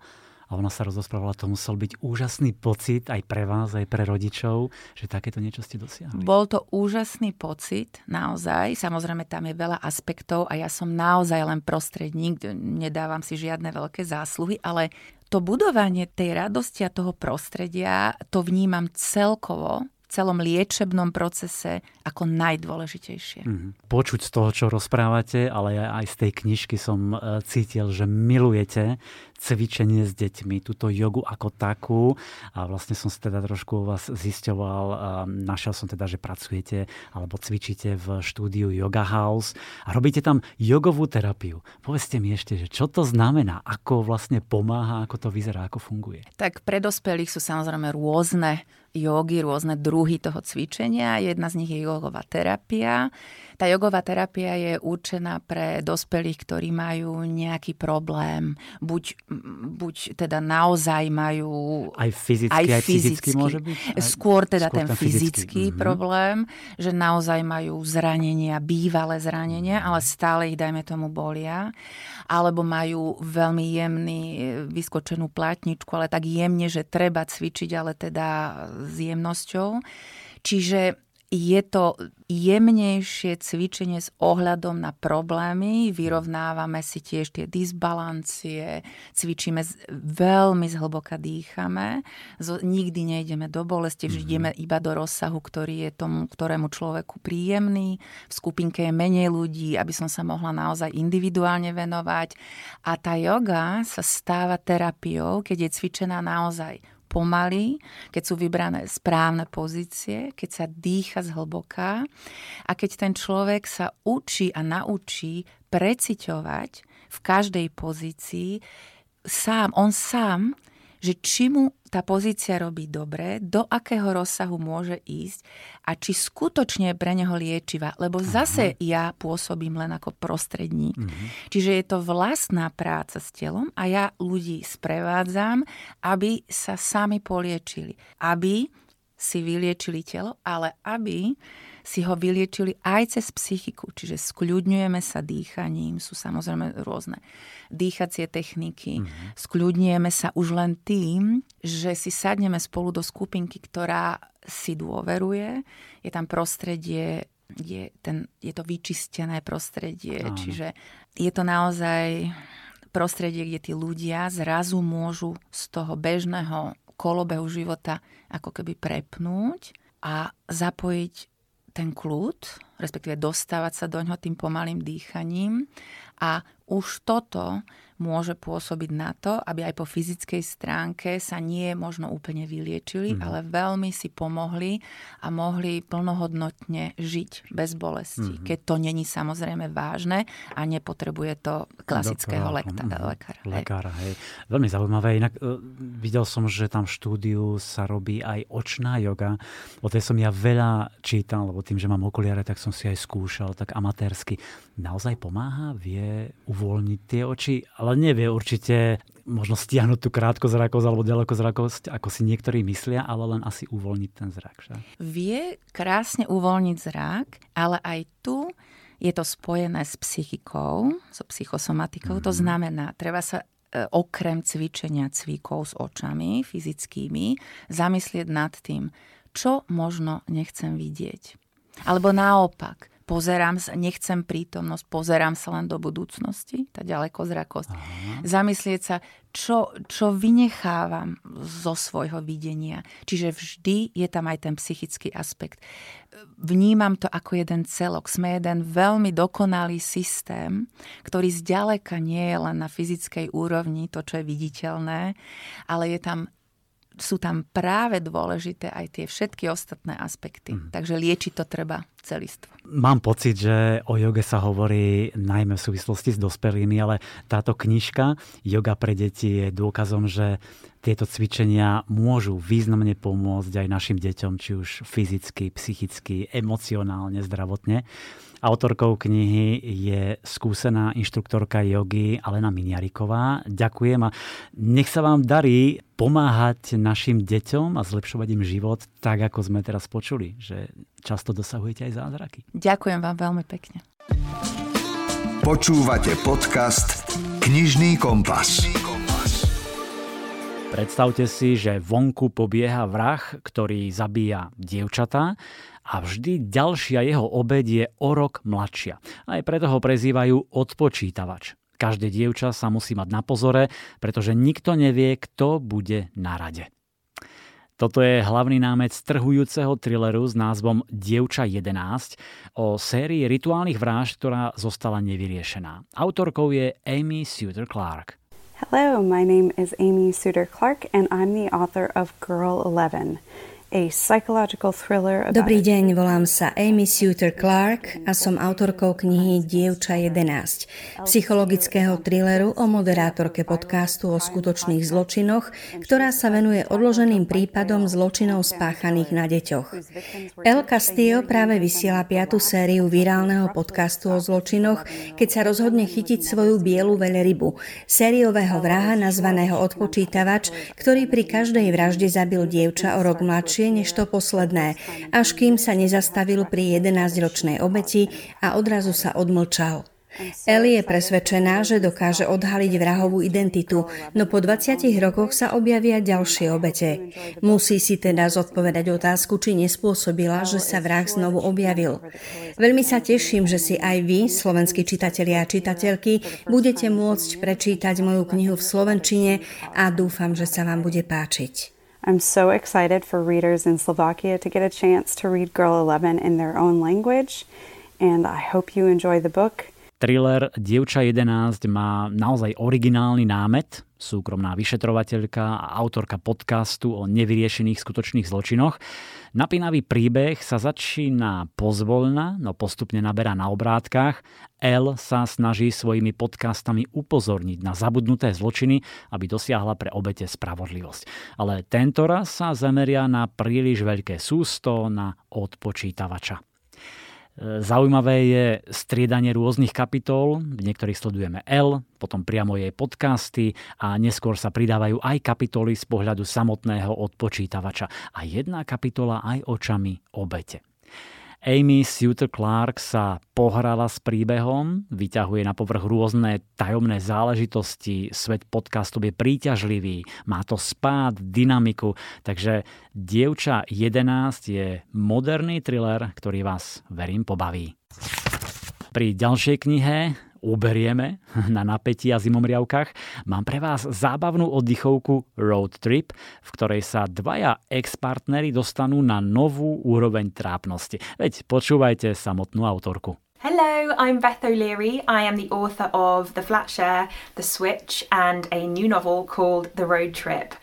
a ona sa rozospravala, to musel byť úžasný pocit aj pre vás, aj pre rodičov, že takéto niečo ste dosiahli.
Bol to úžasný pocit, naozaj. Samozrejme, tam je veľa aspektov a ja som naozaj len prostredník, nedávam si žiadne veľké zásluhy, ale to budovanie tej radosti a toho prostredia, to vnímam celkovo celom liečebnom procese ako najdôležitejšie. Mm-hmm.
Počuť z toho, čo rozprávate, ale aj z tej knižky som e, cítil, že milujete cvičenie s deťmi, túto jogu ako takú. A vlastne som si teda trošku u vás zisťoval, našiel som teda, že pracujete alebo cvičíte v štúdiu Yoga House a robíte tam jogovú terapiu. Povedzte mi ešte, že čo to znamená, ako vlastne pomáha, ako to vyzerá, ako funguje.
Tak pre dospelých sú samozrejme rôzne jogy, rôzne druhy toho cvičenia. Jedna z nich je jogová terapia. Tá jogová terapia je určená pre dospelých, ktorí majú nejaký problém. Buď, buď teda naozaj majú...
Aj fyzicky, aj, aj fyzicky, môže byť?
Skôr teda skôr ten, ten fyzický, fyzický mm-hmm. problém, že naozaj majú zranenia, bývalé zranenia, ale stále ich, dajme tomu, bolia. Alebo majú veľmi jemný, vyskočenú platničku, ale tak jemne, že treba cvičiť, ale teda s jemnosťou. Čiže je to jemnejšie cvičenie s ohľadom na problémy, vyrovnávame si tiež tie disbalancie, cvičíme veľmi zhlboka dýchame, nikdy nejdeme do bolesti, vždy mm-hmm. ideme iba do rozsahu, ktorý je tomu, ktorému človeku príjemný. V skupinke je menej ľudí, aby som sa mohla naozaj individuálne venovať. A tá yoga sa stáva terapiou, keď je cvičená naozaj pomaly, keď sú vybrané správne pozície, keď sa dýcha zhlboká a keď ten človek sa učí a naučí preciťovať v každej pozícii sám, on sám že či mu tá pozícia robí dobre, do akého rozsahu môže ísť a či skutočne pre neho liečivá. Lebo zase Aha. ja pôsobím len ako prostredník. Uh-huh. Čiže je to vlastná práca s telom a ja ľudí sprevádzam, aby sa sami poliečili. Aby si vyliečili telo, ale aby si ho vyliečili aj cez psychiku. Čiže skľudňujeme sa dýchaním, sú samozrejme rôzne dýchacie techniky. Mm-hmm. Skľudňujeme sa už len tým, že si sadneme spolu do skupinky, ktorá si dôveruje. Je tam prostredie je, ten, je to vyčistené prostredie, Áno. čiže je to naozaj prostredie, kde tí ľudia zrazu môžu z toho bežného kolobehu života ako keby prepnúť a zapojiť ten kľud, respektíve dostávať sa do ňoho tým pomalým dýchaním. A už toto môže pôsobiť na to, aby aj po fyzickej stránke sa nie možno úplne vyliečili, mm. ale veľmi si pomohli a mohli plnohodnotne žiť bez bolesti. Mm. Keď to není samozrejme vážne a nepotrebuje to klasického lekta- mm. lekára.
Lekára, hej. Veľmi zaujímavé. Inak uh, videl som, že tam v štúdiu sa robí aj očná joga. O tej som ja veľa čítal, lebo tým, že mám okuliare, tak som si aj skúšal tak amatérsky. Naozaj pomáha? Vie uvoľniť tie oči? Ale ale nevie určite možno stiahnuť tú krátkozrakosť alebo ďalekozrakosť, ako si niektorí myslia, ale len asi uvoľniť ten zrak. Že?
Vie krásne uvoľniť zrak, ale aj tu je to spojené s psychikou, so psychosomatikou. Mm-hmm. To mhm. znamená, treba sa e, okrem cvičenia cvíkov s očami fyzickými zamyslieť nad tým, čo možno nechcem vidieť. Alebo naopak, pozerám sa, nechcem prítomnosť, pozerám sa len do budúcnosti, tá ďalekozrakosť. Aha. Zamyslieť sa, čo, čo vynechávam zo svojho videnia. Čiže vždy je tam aj ten psychický aspekt. Vnímam to ako jeden celok. Sme jeden veľmi dokonalý systém, ktorý zďaleka nie je len na fyzickej úrovni, to, čo je viditeľné, ale je tam sú tam práve dôležité aj tie všetky ostatné aspekty. Mm. Takže liečiť to treba celistvo.
Mám pocit, že o joge sa hovorí najmä v súvislosti s dospelými, ale táto knižka Yoga pre deti je dôkazom, že tieto cvičenia môžu významne pomôcť aj našim deťom, či už fyzicky, psychicky, emocionálne, zdravotne. Autorkou knihy je skúsená inštruktorka jogy Alena Miniariková. Ďakujem a nech sa vám darí pomáhať našim deťom a zlepšovať im život tak, ako sme teraz počuli, že často dosahujete aj zázraky.
Ďakujem vám veľmi pekne.
Počúvate podcast Knižný kompas.
Predstavte si, že vonku pobieha vrah, ktorý zabíja dievčatá a vždy ďalšia jeho obed je o rok mladšia. Aj preto ho prezývajú odpočítavač. Každé dievča sa musí mať na pozore, pretože nikto nevie, kto bude na rade. Toto je hlavný námec trhujúceho thrilleru s názvom Dievča 11 o sérii rituálnych vražd, ktorá zostala nevyriešená. Autorkou je Amy Suter Clark.
Hello, my name is Amy Suter Clark and I'm the author of Girl 11.
Dobrý deň, volám sa Amy Suter Clark a som autorkou knihy Dievča 11, psychologického thrilleru o moderátorke podcastu o skutočných zločinoch, ktorá sa venuje odloženým prípadom zločinov spáchaných na deťoch. El Castillo práve vysiela piatu sériu virálneho podcastu o zločinoch, keď sa rozhodne chytiť svoju bielu veľrybu, sériového vraha nazvaného odpočítavač, ktorý pri každej vražde zabil dievča o rok mladšie ďalšie než to posledné, až kým sa nezastavil pri 11-ročnej obeti a odrazu sa odmlčal. Ellie je presvedčená, že dokáže odhaliť vrahovú identitu, no po 20 rokoch sa objavia ďalšie obete. Musí si teda zodpovedať otázku, či nespôsobila, že sa vrah znovu objavil. Veľmi sa teším, že si aj vy, slovenskí čitatelia a čitateľky, budete môcť prečítať moju knihu v slovenčine a dúfam, že sa vám bude páčiť.
I'm so excited for readers in Slovakia to get a chance to read Girl 11 in their own language, and I hope you enjoy the book.
Thriller Dievča 11 má naozaj originálny námet, súkromná vyšetrovateľka a autorka podcastu o nevyriešených skutočných zločinoch. Napínavý príbeh sa začína pozvolna, no postupne naberá na obrátkach. L sa snaží svojimi podcastami upozorniť na zabudnuté zločiny, aby dosiahla pre obete spravodlivosť. Ale tento raz sa zameria na príliš veľké sústo, na odpočítavača. Zaujímavé je striedanie rôznych kapitol, v niektorých sledujeme L, potom priamo jej podcasty a neskôr sa pridávajú aj kapitoly z pohľadu samotného odpočítavača a jedna kapitola aj očami obete. Amy Suter Clark sa pohrala s príbehom, vyťahuje na povrch rôzne tajomné záležitosti, svet podcastov je príťažlivý, má to spád, dynamiku, takže Dievča 11 je moderný thriller, ktorý vás, verím, pobaví. Pri ďalšej knihe uberieme *laughs* na napätí a zimomriavkách, mám pre vás zábavnú oddychovku Road Trip, v ktorej sa dvaja ex-partnery dostanú na novú úroveň trápnosti. Veď počúvajte samotnú autorku.
Hello, I'm Beth O'Leary. I am the author of The Flat Share, The Switch, and a new novel called The Road Trip.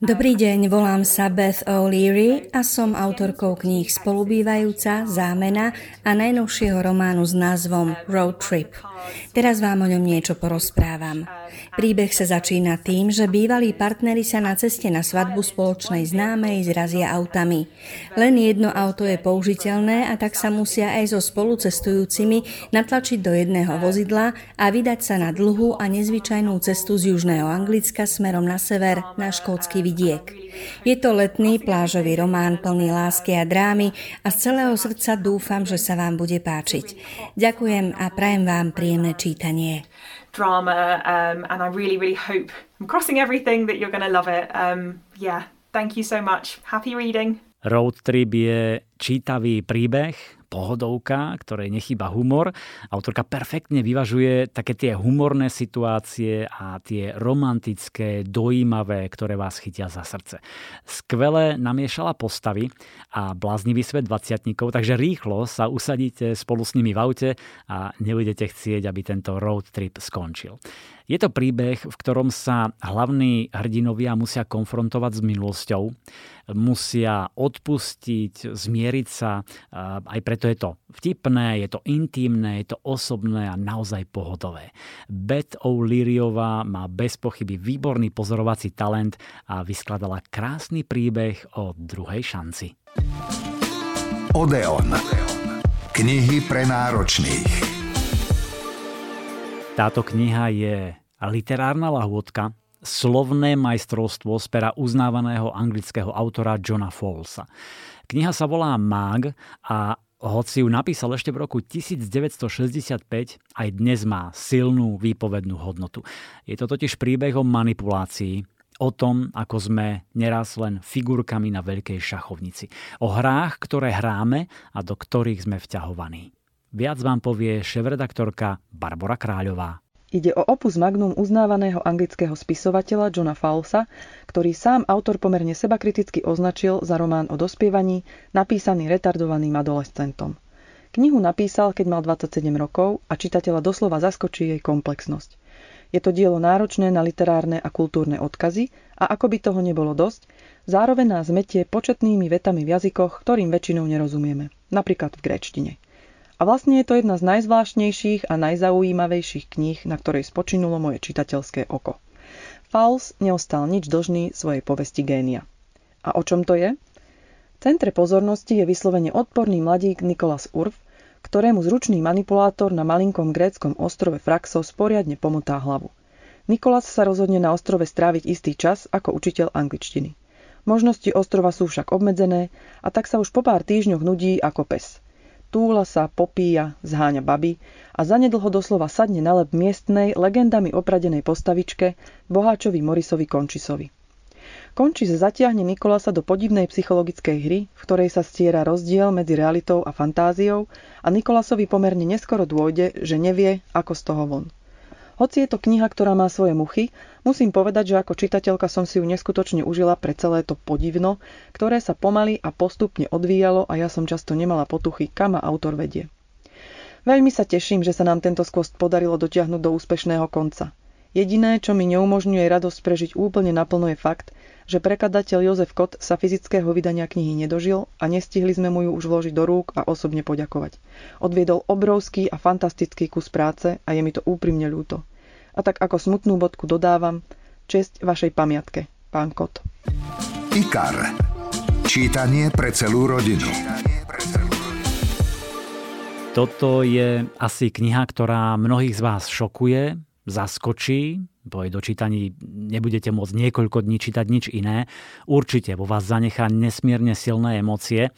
Dobrý deň, volám sa Beth O'Leary a som autorkou kníh Spolubývajúca, Zámena a najnovšieho románu s názvom Road Trip. Teraz vám o ňom niečo porozprávam. Príbeh sa začína tým, že bývalí partneri sa na ceste na svadbu spoločnej známej zrazia autami. Len jedno auto je použiteľné a tak sa musia aj so spolucestujúcimi natlačiť do jedného vozidla a vydať sa na dlhú a nezvyčajnú cestu z južného Anglicka smerom na sever na škótsky vidiek. Je to letný plážový román plný lásky a drámy a z celého srdca dúfam, že sa vám bude páčiť. Ďakujem a prajem vám príjemné čítanie.
Drama um, and I really, really hope I'm crossing everything that you're going to love it. Um, yeah, thank you so much. Happy reading.
Road Trip je čítavý príbeh, pohodovka, ktorej nechýba humor. Autorka perfektne vyvažuje také tie humorné situácie a tie romantické, dojímavé, ktoré vás chytia za srdce. Skvele namiešala postavy a bláznivý svet 20 takže rýchlo sa usadíte spolu s nimi v aute a nebudete chcieť, aby tento road trip skončil. Je to príbeh, v ktorom sa hlavní hrdinovia musia konfrontovať s minulosťou, musia odpustiť, zmieriť sa aj Preto je to vtipné, je to intimné, je to osobné a naozaj pohodové. Beth O'Learyová má bez pochyby výborný pozorovací talent a vyskladala krásny príbeh o druhej šanci.
Odeon. Knihy pre náročných.
Táto kniha je literárna lahôdka, slovné majstrovstvo z pera uznávaného anglického autora Johna Fallsa. Kniha sa volá Mag a hoci ju napísal ešte v roku 1965, aj dnes má silnú výpovednú hodnotu. Je to totiž príbeh o manipulácii, o tom, ako sme neraz len figurkami na veľkej šachovnici. O hrách, ktoré hráme a do ktorých sme vťahovaní. Viac vám povie šéf-redaktorka Barbara Kráľová.
Ide o opus magnum uznávaného anglického spisovateľa Johna Fowlesa, ktorý sám autor pomerne sebakriticky označil za román o dospievaní, napísaný retardovaným adolescentom. Knihu napísal, keď mal 27 rokov a čitateľa doslova zaskočí jej komplexnosť. Je to dielo náročné na literárne a kultúrne odkazy a ako by toho nebolo dosť, zároveň nás metie početnými vetami v jazykoch, ktorým väčšinou nerozumieme, napríklad v gréčtine. A vlastne je to jedna z najzvláštnejších a najzaujímavejších kníh, na ktorej spočinulo moje čitateľské oko. Fowles neostal nič dlžný svojej povesti génia. A o čom to je? V centre pozornosti je vyslovene odporný mladík Nikolas Urf, ktorému zručný manipulátor na malinkom gréckom ostrove Fraxos poriadne pomotá hlavu. Nikolas sa rozhodne na ostrove stráviť istý čas ako učiteľ angličtiny. Možnosti ostrova sú však obmedzené a tak sa už po pár týždňoch nudí ako pes – túla sa, popíja, zháňa baby a zanedlho doslova sadne na lep miestnej, legendami opradenej postavičke boháčovi Morisovi Končisovi. Končis zatiahne Nikolasa do podivnej psychologickej hry, v ktorej sa stiera rozdiel medzi realitou a fantáziou a Nikolasovi pomerne neskoro dôjde, že nevie, ako z toho von. Hoci je to kniha, ktorá má svoje muchy, musím povedať, že ako čitateľka som si ju neskutočne užila pre celé to podivno, ktoré sa pomaly a postupne odvíjalo a ja som často nemala potuchy, kam ma autor vedie. Veľmi sa teším, že sa nám tento skvost podarilo dotiahnuť do úspešného konca. Jediné, čo mi neumožňuje radosť prežiť úplne naplno je fakt, že prekladateľ Jozef Kot sa fyzického vydania knihy nedožil a nestihli sme mu ju už vložiť do rúk a osobne poďakovať. Odviedol obrovský a fantastický kus práce a je mi to úprimne ľúto. A tak ako smutnú bodku dodávam, česť vašej pamiatke, pán Kot.
IKAR. Čítanie pre celú rodinu.
Toto je asi kniha, ktorá mnohých z vás šokuje, zaskočí, bo aj do čítaní nebudete môcť niekoľko dní čítať nič iné. Určite vo vás zanechá nesmierne silné emócie.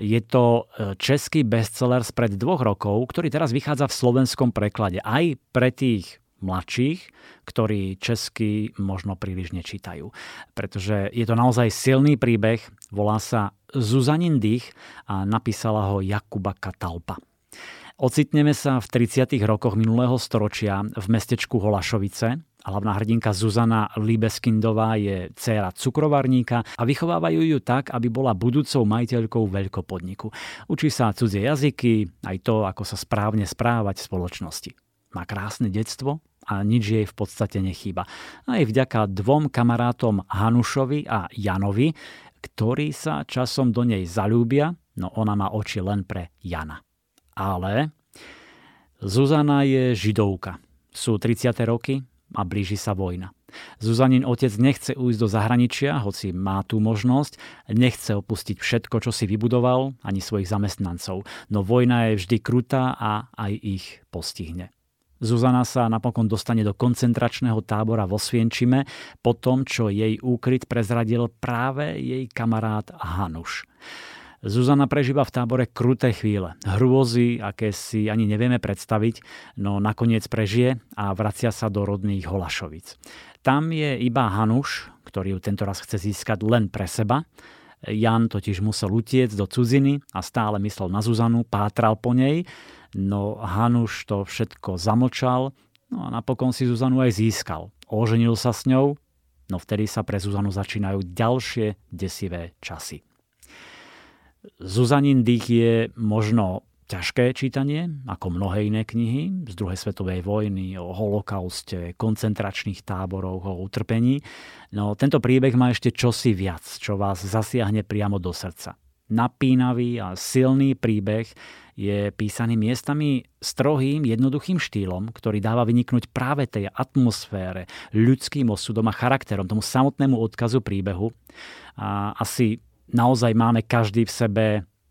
Je to e, český bestseller spred dvoch rokov, ktorý teraz vychádza v slovenskom preklade. Aj pre tých mladších, ktorí česky možno príliš nečítajú. Pretože je to naozaj silný príbeh, volá sa Zuzanin dých a napísala ho Jakuba Katalpa. Ocitneme sa v 30. rokoch minulého storočia v mestečku Holašovice. Hlavná hrdinka Zuzana Libeskindová je dcéra cukrovarníka a vychovávajú ju tak, aby bola budúcou majiteľkou veľkopodniku. Učí sa cudzie jazyky, aj to, ako sa správne správať v spoločnosti. Má krásne detstvo, a nič jej v podstate nechýba. Aj vďaka dvom kamarátom Hanušovi a Janovi, ktorí sa časom do nej zalúbia, no ona má oči len pre Jana. Ale Zuzana je židovka. Sú 30. roky a blíži sa vojna. Zuzanin otec nechce ujsť do zahraničia, hoci má tú možnosť, nechce opustiť všetko, čo si vybudoval, ani svojich zamestnancov. No vojna je vždy krutá a aj ich postihne. Zuzana sa napokon dostane do koncentračného tábora vo Svienčime po tom, čo jej úkryt prezradil práve jej kamarát Hanuš. Zuzana prežíva v tábore kruté chvíle, hrôzy, aké si ani nevieme predstaviť, no nakoniec prežije a vracia sa do rodných Holašovic. Tam je iba Hanuš, ktorý ju tento raz chce získať len pre seba. Jan totiž musel utiec do cudziny a stále myslel na Zuzanu, pátral po nej, No Hanuš to všetko zamlčal, no a napokon si Zuzanu aj získal. Oženil sa s ňou, no vtedy sa pre Zuzanu začínajú ďalšie desivé časy. Zuzanin dých je možno ťažké čítanie, ako mnohé iné knihy z druhej svetovej vojny, o holokauste, koncentračných táboroch, o utrpení. No tento príbeh má ešte čosi viac, čo vás zasiahne priamo do srdca. Napínavý a silný príbeh je písaný miestami strohým, jednoduchým štýlom, ktorý dáva vyniknúť práve tej atmosfére, ľudským osudom a charakterom, tomu samotnému odkazu príbehu. A asi naozaj máme každý v sebe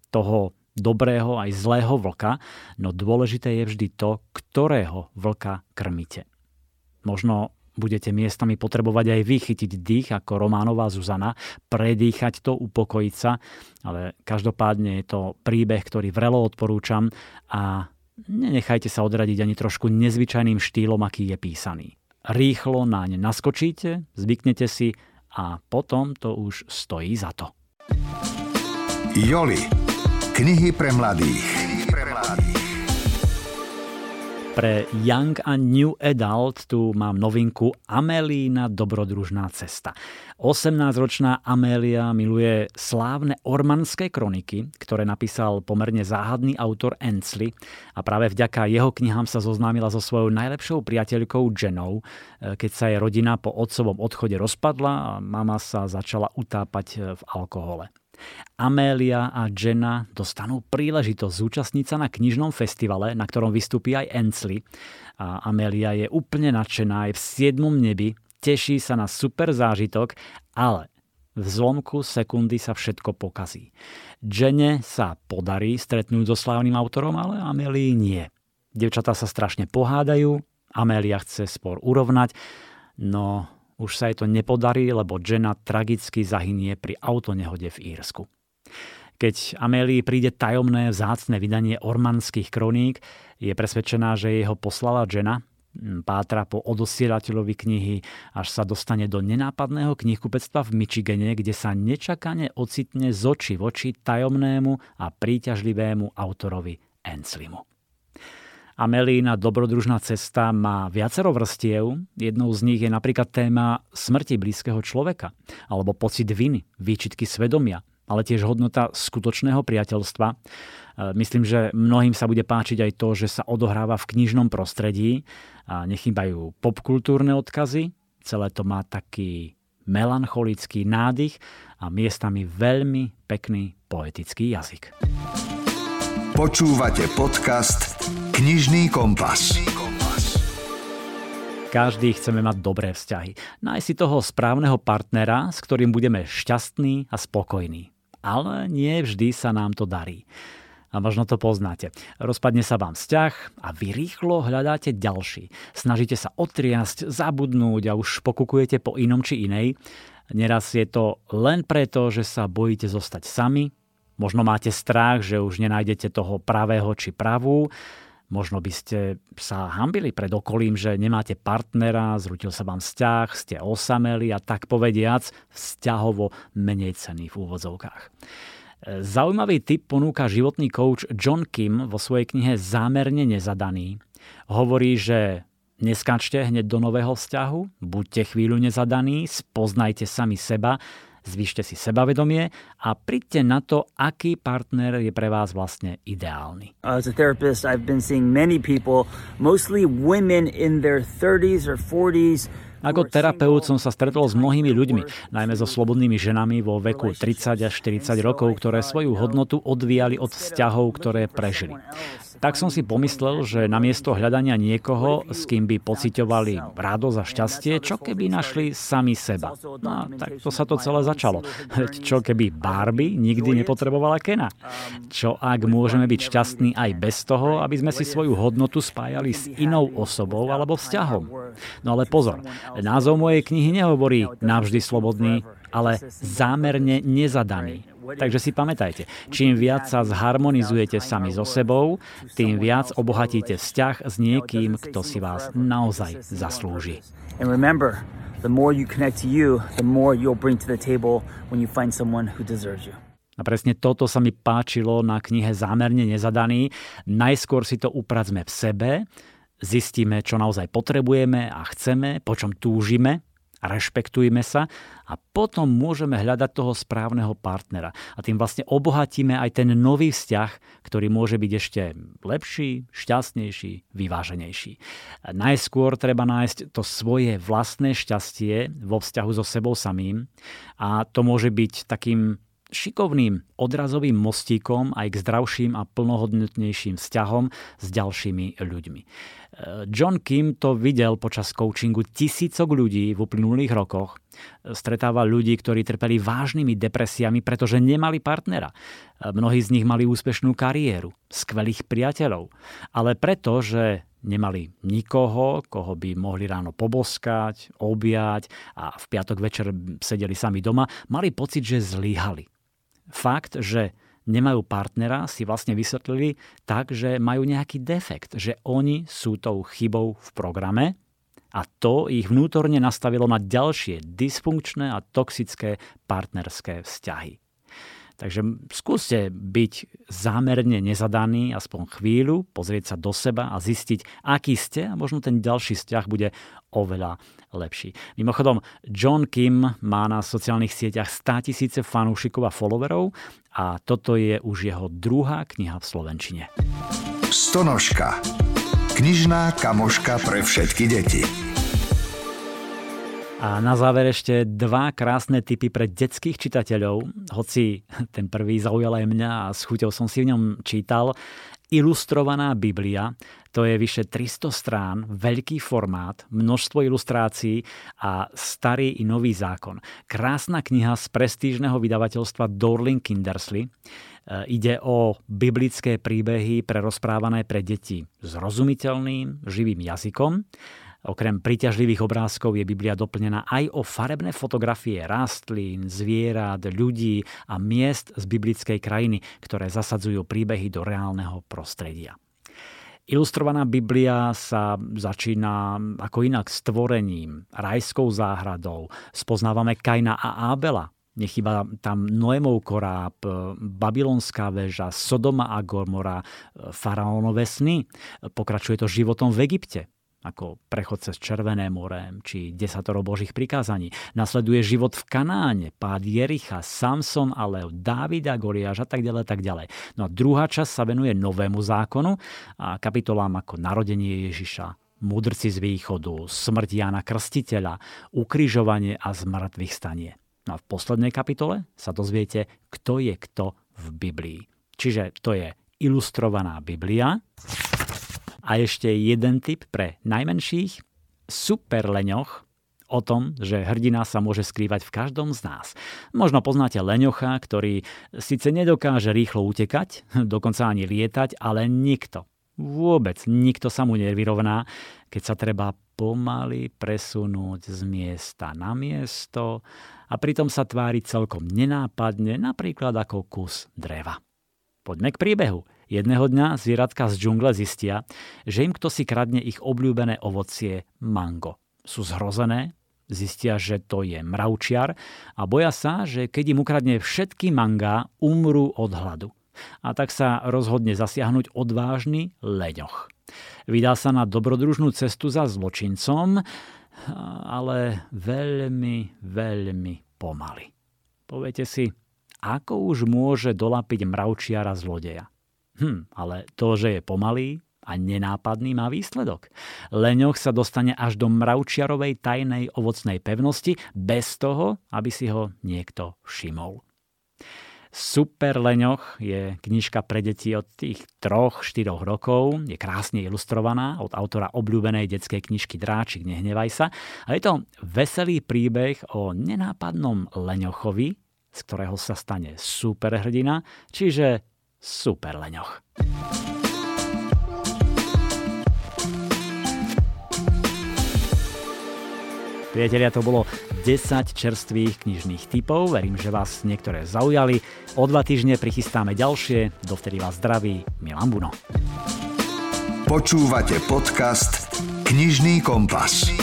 toho dobrého aj zlého vlka, no dôležité je vždy to, ktorého vlka krmíte. Možno budete miestami potrebovať aj vy chytiť dých ako Románová Zuzana, predýchať to, upokojiť sa, ale každopádne je to príbeh, ktorý vrelo odporúčam a nenechajte sa odradiť ani trošku nezvyčajným štýlom, aký je písaný. Rýchlo naň naskočíte, zvyknete si a potom to už stojí za to.
Joli Knihy pre mladých.
Pre Young a New Adult tu mám novinku Amelína dobrodružná cesta. 18-ročná Amélia miluje slávne ormanské kroniky, ktoré napísal pomerne záhadný autor Ensley a práve vďaka jeho knihám sa zoznámila so svojou najlepšou priateľkou Jenou, e, keď sa jej rodina po otcovom odchode rozpadla a mama sa začala utápať v alkohole. Amélia a Jenna dostanú príležitosť zúčastniť sa na knižnom festivale, na ktorom vystúpi aj Ensley. A Amélia je úplne nadšená, je v siedmom nebi, teší sa na super zážitok, ale v zlomku sekundy sa všetko pokazí. Jenne sa podarí stretnúť so slávnym autorom, ale Amélii nie. Devčatá sa strašne pohádajú, Amélia chce spor urovnať, no už sa jej to nepodarí, lebo Jenna tragicky zahynie pri autonehode v Írsku. Keď Amélii príde tajomné vzácne vydanie ormanských kroník, je presvedčená, že jeho poslala Jenna, pátra po odosielateľovi knihy, až sa dostane do nenápadného knihkupectva v Michigane, kde sa nečakane ocitne z oči v oči tajomnému a príťažlivému autorovi Enslimu. Amelína dobrodružná cesta má viacero vrstiev. Jednou z nich je napríklad téma smrti blízkeho človeka, alebo pocit viny, výčitky svedomia, ale tiež hodnota skutočného priateľstva. E, myslím, že mnohým sa bude páčiť aj to, že sa odohráva v knižnom prostredí a nechýbajú popkultúrne odkazy. Celé to má taký melancholický nádych a miestami veľmi pekný poetický jazyk.
Počúvate podcast Knižný kompas.
Každý chceme mať dobré vzťahy. Nájsť si toho správneho partnera, s ktorým budeme šťastní a spokojní. Ale nie vždy sa nám to darí. A možno to poznáte. Rozpadne sa vám vzťah a vy rýchlo hľadáte ďalší. Snažíte sa otriasť, zabudnúť a už pokukujete po inom či inej. Neraz je to len preto, že sa bojíte zostať sami, Možno máte strach, že už nenájdete toho pravého či pravú. Možno by ste sa hambili pred okolím, že nemáte partnera, zrutil sa vám vzťah, ste osameli a tak povediac vzťahovo menej cený v úvodzovkách. Zaujímavý tip ponúka životný coach John Kim vo svojej knihe Zámerne nezadaný. Hovorí, že neskáčte hneď do nového vzťahu, buďte chvíľu nezadaní, spoznajte sami seba, zvýšte si sebavedomie a príďte na to, aký partner je pre vás vlastne ideálny. As a therapist, I've been seeing many people, mostly women in their 30s or 40s, ako terapeut som sa stretol s mnohými ľuďmi, najmä so slobodnými ženami vo veku 30 až 40 rokov, ktoré svoju hodnotu odvíjali od vzťahov, ktoré prežili tak som si pomyslel, že namiesto hľadania niekoho, s kým by pociťovali radosť a šťastie, čo keby našli sami seba. No tak to sa to celé začalo. Čo keby Barbie nikdy nepotrebovala Kena? Čo ak môžeme byť šťastní aj bez toho, aby sme si svoju hodnotu spájali s inou osobou alebo vzťahom? No ale pozor, názov mojej knihy nehovorí navždy slobodný, ale zámerne nezadaný. Takže si pamätajte, čím viac sa zharmonizujete sami so sebou, tým viac obohatíte vzťah s niekým, kto si vás naozaj zaslúži. And remember, the more you connect to you, the more you'll bring to the table when you find someone who deserves you. A presne toto sa mi páčilo na knihe Zámerne nezadaný. Najskôr si to upracme v sebe, zistíme, čo naozaj potrebujeme a chceme, po čom túžime rešpektujme sa a potom môžeme hľadať toho správneho partnera. A tým vlastne obohatíme aj ten nový vzťah, ktorý môže byť ešte lepší, šťastnejší, vyváženejší. Najskôr treba nájsť to svoje vlastné šťastie vo vzťahu so sebou samým a to môže byť takým šikovným odrazovým mostíkom aj k zdravším a plnohodnotnejším vzťahom s ďalšími ľuďmi. John Kim to videl počas coachingu tisícok ľudí v uplynulých rokoch. Stretáva ľudí, ktorí trpeli vážnymi depresiami, pretože nemali partnera. Mnohí z nich mali úspešnú kariéru, skvelých priateľov. Ale preto, že nemali nikoho, koho by mohli ráno poboskať, objať a v piatok večer sedeli sami doma, mali pocit, že zlyhali. Fakt, že nemajú partnera, si vlastne vysvetlili tak, že majú nejaký defekt, že oni sú tou chybou v programe a to ich vnútorne nastavilo na ďalšie dysfunkčné a toxické partnerské vzťahy. Takže skúste byť zámerne nezadaný aspoň chvíľu, pozrieť sa do seba a zistiť, aký ste a možno ten ďalší vzťah bude oveľa lepší. Mimochodom, John Kim má na sociálnych sieťach 100 tisíce fanúšikov a followerov a toto je už jeho druhá kniha v Slovenčine.
Stonožka. Knižná kamoška pre všetky deti.
A na záver ešte dva krásne typy pre detských čitateľov, hoci ten prvý zaujal aj mňa a s chuťou som si v ňom čítal. Ilustrovaná Biblia, to je vyše 300 strán, veľký formát, množstvo ilustrácií a starý i nový zákon. Krásna kniha z prestížneho vydavateľstva Dorling Kindersley. E, ide o biblické príbehy prerozprávané pre deti zrozumiteľným, živým jazykom Okrem príťažlivých obrázkov je Biblia doplnená aj o farebné fotografie rastlín, zvierat, ľudí a miest z biblickej krajiny, ktoré zasadzujú príbehy do reálneho prostredia. Ilustrovaná Biblia sa začína ako inak stvorením, rajskou záhradou. Spoznávame Kaina a Ábela, Nechyba tam Noémov koráb, babylonská väža, Sodoma a Gomora, faraónové sny. Pokračuje to životom v Egypte ako prechod cez Červené more či desatoro božích prikázaní. Nasleduje život v Kanáne, pád Jericha, Samson, ale Dávida, Goliáš a tak ďalej, tak ďalej. No a druhá časť sa venuje novému zákonu a kapitolám ako narodenie Ježiša, mudrci z východu, smrť Jana Krstiteľa, ukrižovanie a zmrtvých stanie. No a v poslednej kapitole sa dozviete, kto je kto v Biblii. Čiže to je ilustrovaná Biblia, a ešte jeden tip pre najmenších. Super leňoch o tom, že hrdina sa môže skrývať v každom z nás. Možno poznáte leňocha, ktorý síce nedokáže rýchlo utekať, *laughs* dokonca ani lietať, ale nikto, vôbec nikto sa mu nevyrovná, keď sa treba pomaly presunúť z miesta na miesto a pritom sa tvári celkom nenápadne, napríklad ako kus dreva. Poďme k príbehu. Jedného dňa zvieratka z džungle zistia, že im kto si kradne ich obľúbené ovocie mango. Sú zhrozené, zistia, že to je mravčiar a boja sa, že keď im ukradne všetky mangá, umrú od hladu. A tak sa rozhodne zasiahnuť odvážny leňoch. Vydá sa na dobrodružnú cestu za zločincom, ale veľmi, veľmi pomaly. Poviete si, ako už môže dolapiť mravčiara zlodeja? Hm, ale to, že je pomalý a nenápadný, má výsledok. Leňoch sa dostane až do mravčiarovej tajnej ovocnej pevnosti bez toho, aby si ho niekto všimol. Super Leňoch je knižka pre deti od tých 3-4 rokov. Je krásne ilustrovaná od autora obľúbenej detskej knižky Dráčik, nehnevaj sa. A je to veselý príbeh o nenápadnom Leňochovi, z ktorého sa stane superhrdina, čiže super leňoch. Priatelia, to bolo 10 čerstvých knižných typov. Verím, že vás niektoré zaujali. O dva týždne prichystáme ďalšie. Dovtedy vás zdraví Milan Buno.
Počúvate podcast Knižný kompas.